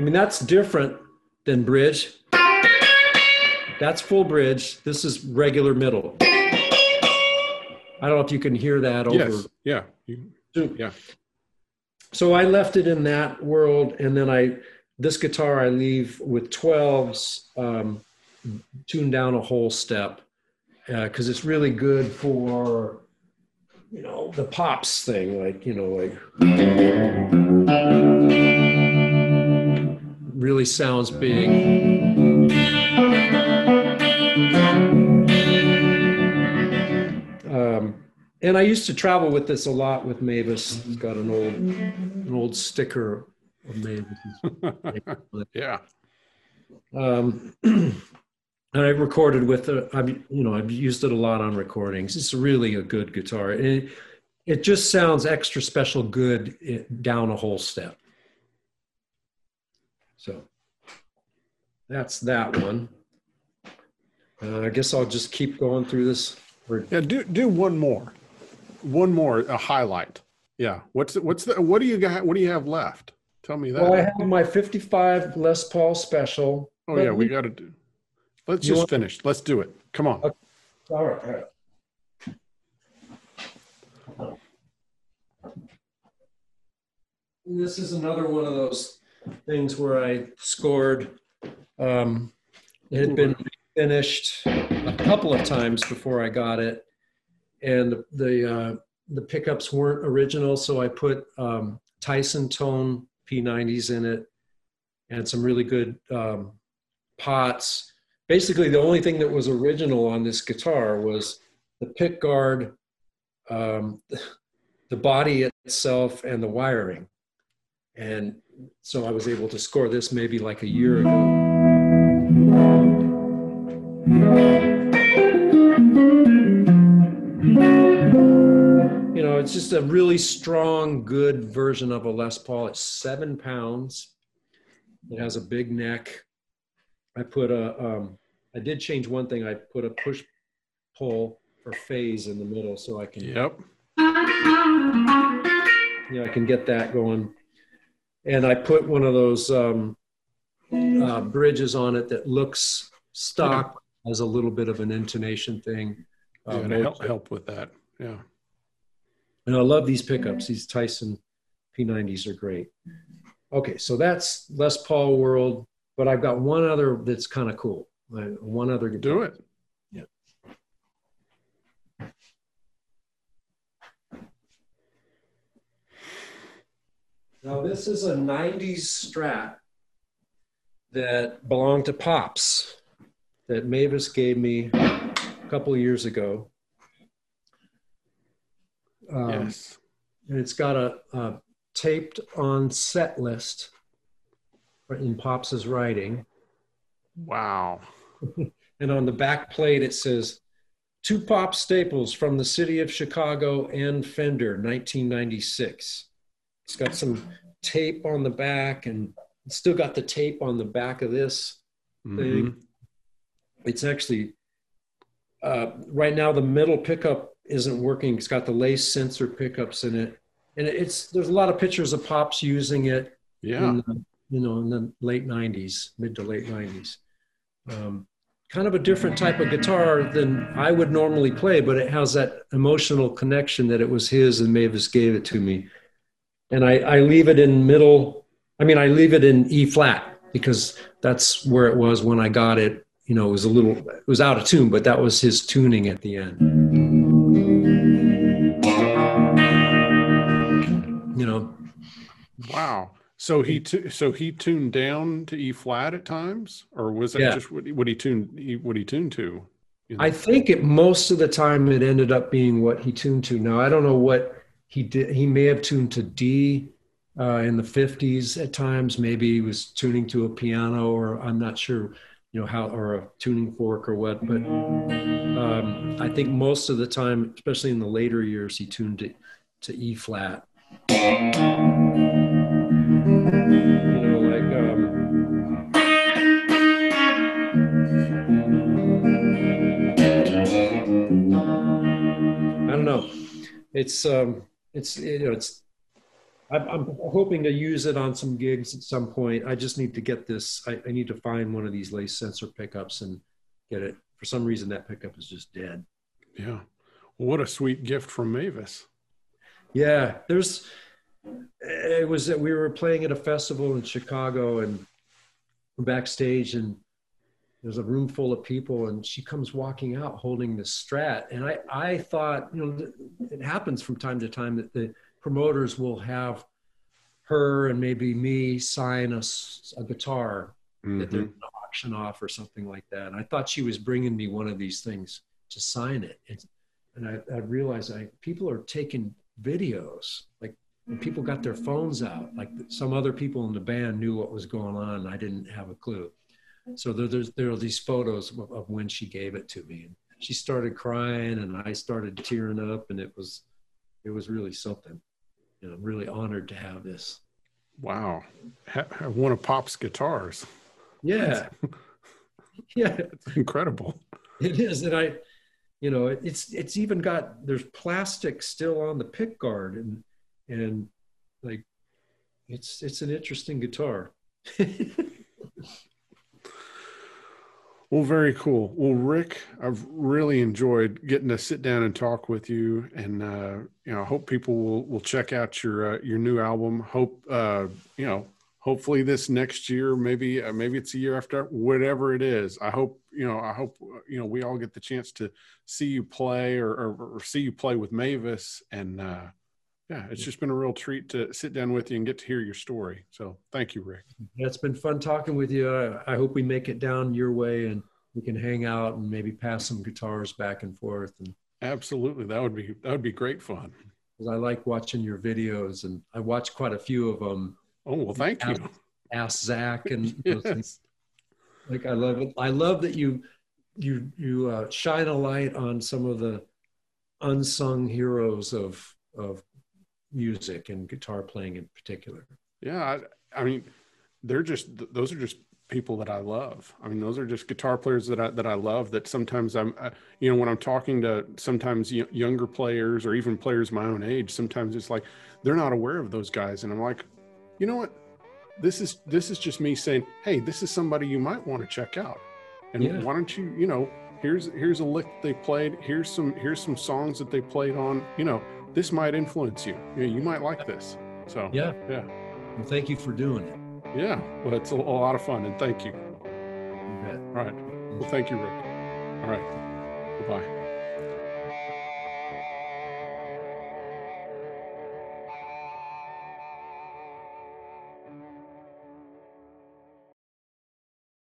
mean that's different than bridge. That's full bridge. This is regular middle. I don't know if you can hear that over. Yes. Yeah. Yeah. So I left it in that world, and then I this guitar I leave with 12s um, tuned down a whole step because uh, it's really good for you know the pops thing, like you know like really sounds big. And I used to travel with this a lot with Mavis. He's got an old an old sticker of Mavis. yeah. Um, and I've recorded with it. I've you know I've used it a lot on recordings. It's really a good guitar, it, it just sounds extra special good eh, down a whole step. So that's that one. Uh, I guess I'll just keep going through this. Yeah, do do one more one more a highlight. Yeah. What's what's the what do you got? What do you have left? Tell me that. Well, I have my 55 Les Paul special. Oh yeah, we got to do. Let's just want, finish. Let's do it. Come on. Okay. All right. All right. This is another one of those things where I scored. Um, it had been finished a couple of times before I got it, and the the, uh, the pickups weren't original, so I put um, Tyson tone P90s in it and some really good um, pots. Basically, the only thing that was original on this guitar was the pick guard, um, the body itself, and the wiring. And so I was able to score this maybe like a year ago. It's just a really strong, good version of a Les Paul. It's seven pounds. It has a big neck. I put a. Um, I did change one thing. I put a push pull or phase in the middle so I can. Yep. Yeah, I can get that going. And I put one of those um, uh, bridges on it that looks stock, has a little bit of an intonation thing. Uh, yeah, help, help with that. Yeah. And I love these pickups. These Tyson P90s are great. Okay, so that's Les Paul world, but I've got one other that's kind of cool. One other guitar. Do it. Yeah. Now this is a 90s Strat that belonged to Pops that Mavis gave me a couple years ago. Um, yes. And it's got a, a taped on set list in Pops's writing. Wow. and on the back plate, it says, To pop staples from the city of Chicago and Fender, 1996. It's got some tape on the back and it's still got the tape on the back of this Mhm. thing. It's actually, uh, right now, the middle pickup isn't working. It's got the lace sensor pickups in it. And it's there's a lot of pictures of pops using it Yeah. in the, you know in the late 90s mid to late 90s um, kind of a different type of guitar than i would normally play but it has that emotional connection that it was his and mavis gave it to me and i, I leave it in middle i mean i leave it in e flat because that's where it was when i got it you know it was a little it was out of tune but that was his tuning at the end Wow. So he so he tuned down to E flat at times, or was that Yeah. just what, he- what he tuned what he tuned to? You know? I think it most of the time it ended up being what he tuned to. Now I don't know what he did. He may have tuned to D uh, in the fifties at times. Maybe he was tuning to a piano, or I'm not sure, you know how, or a tuning fork or what. But um, I think most of the time, especially in the later years, he tuned it to E flat. It's um, it's you know, it's. I'm, I'm hoping to use it on some gigs at some point. I just need to get this. I, I need to find one of these lace sensor pickups and get it. For some reason, that pickup is just dead. yeah. Well, what a sweet gift from Mavis. Yeah, there's. It was that we were playing at a festival in Chicago and backstage, and there's a room full of people, and she comes walking out holding this Strat, and I I thought you know it happens from time to time that the promoters will have her and maybe me sign us a guitar that they're Mhm. going to auction off or something like that. And I thought she was bringing me one of these things to sign it. And, and I, I realized I, people are taking videos. Like when people got their phones out, like some other people in the band knew what was going on. I didn't have a clue. So there, there's, there are these photos of, of when she gave it to me. And she started crying and I started tearing up and it was, it was really something. Know, I'm really honored to have this. Wow. One of Pop's guitars. Yeah. Yeah. It's incredible. It is, and I, you know, it- it's it's even got there's plastic still on the pick guard, and and like, it's it's an interesting guitar. Well, very cool. Well, Rick, I've really enjoyed getting to sit down and talk with you, and uh, you know, I hope people will will check out your uh, your new album. Hope uh, you know, hopefully this next year, maybe uh, maybe it's a year after, whatever it is. I hope you know, I hope uh, you know, we all get the chance to see you play or or, or see you play with Mavis, and uh, yeah, it's just been a real treat to sit down with you and get to hear your story. So, thank you, Rick. Yeah, it's been fun talking with you. I, I hope we make it down your way, and we can hang out and maybe pass some guitars back and forth. And Absolutely, that would be that would be great fun. I like watching your videos, and I watch quite a few of them. Oh well, thank you. Ask Zach and. Yes. like I love it. I love that you you you uh, shine a light on some of the unsung heroes of of music and guitar playing in particular. Yeah, I, I mean, they're just those are just people that I love. I mean, those are just guitar players that I that I love. That sometimes I'm, uh, you know, when I'm talking to sometimes younger players or even players my own age, sometimes it's like they're not aware of those guys, and I'm like, you know what? This is this is just me saying, hey, this is somebody you might want to check out, and Yeah. why don't you, you know, here's here's a lick they played, here's some here's some songs that they played on, you know, this might influence you. You, know, you might like this. So Yeah. yeah. Well, thank you for doing it. Yeah, well, it's a, a lot of fun, and thank you. You bet. All right. Well, thank you, Rick. All right. Goodbye.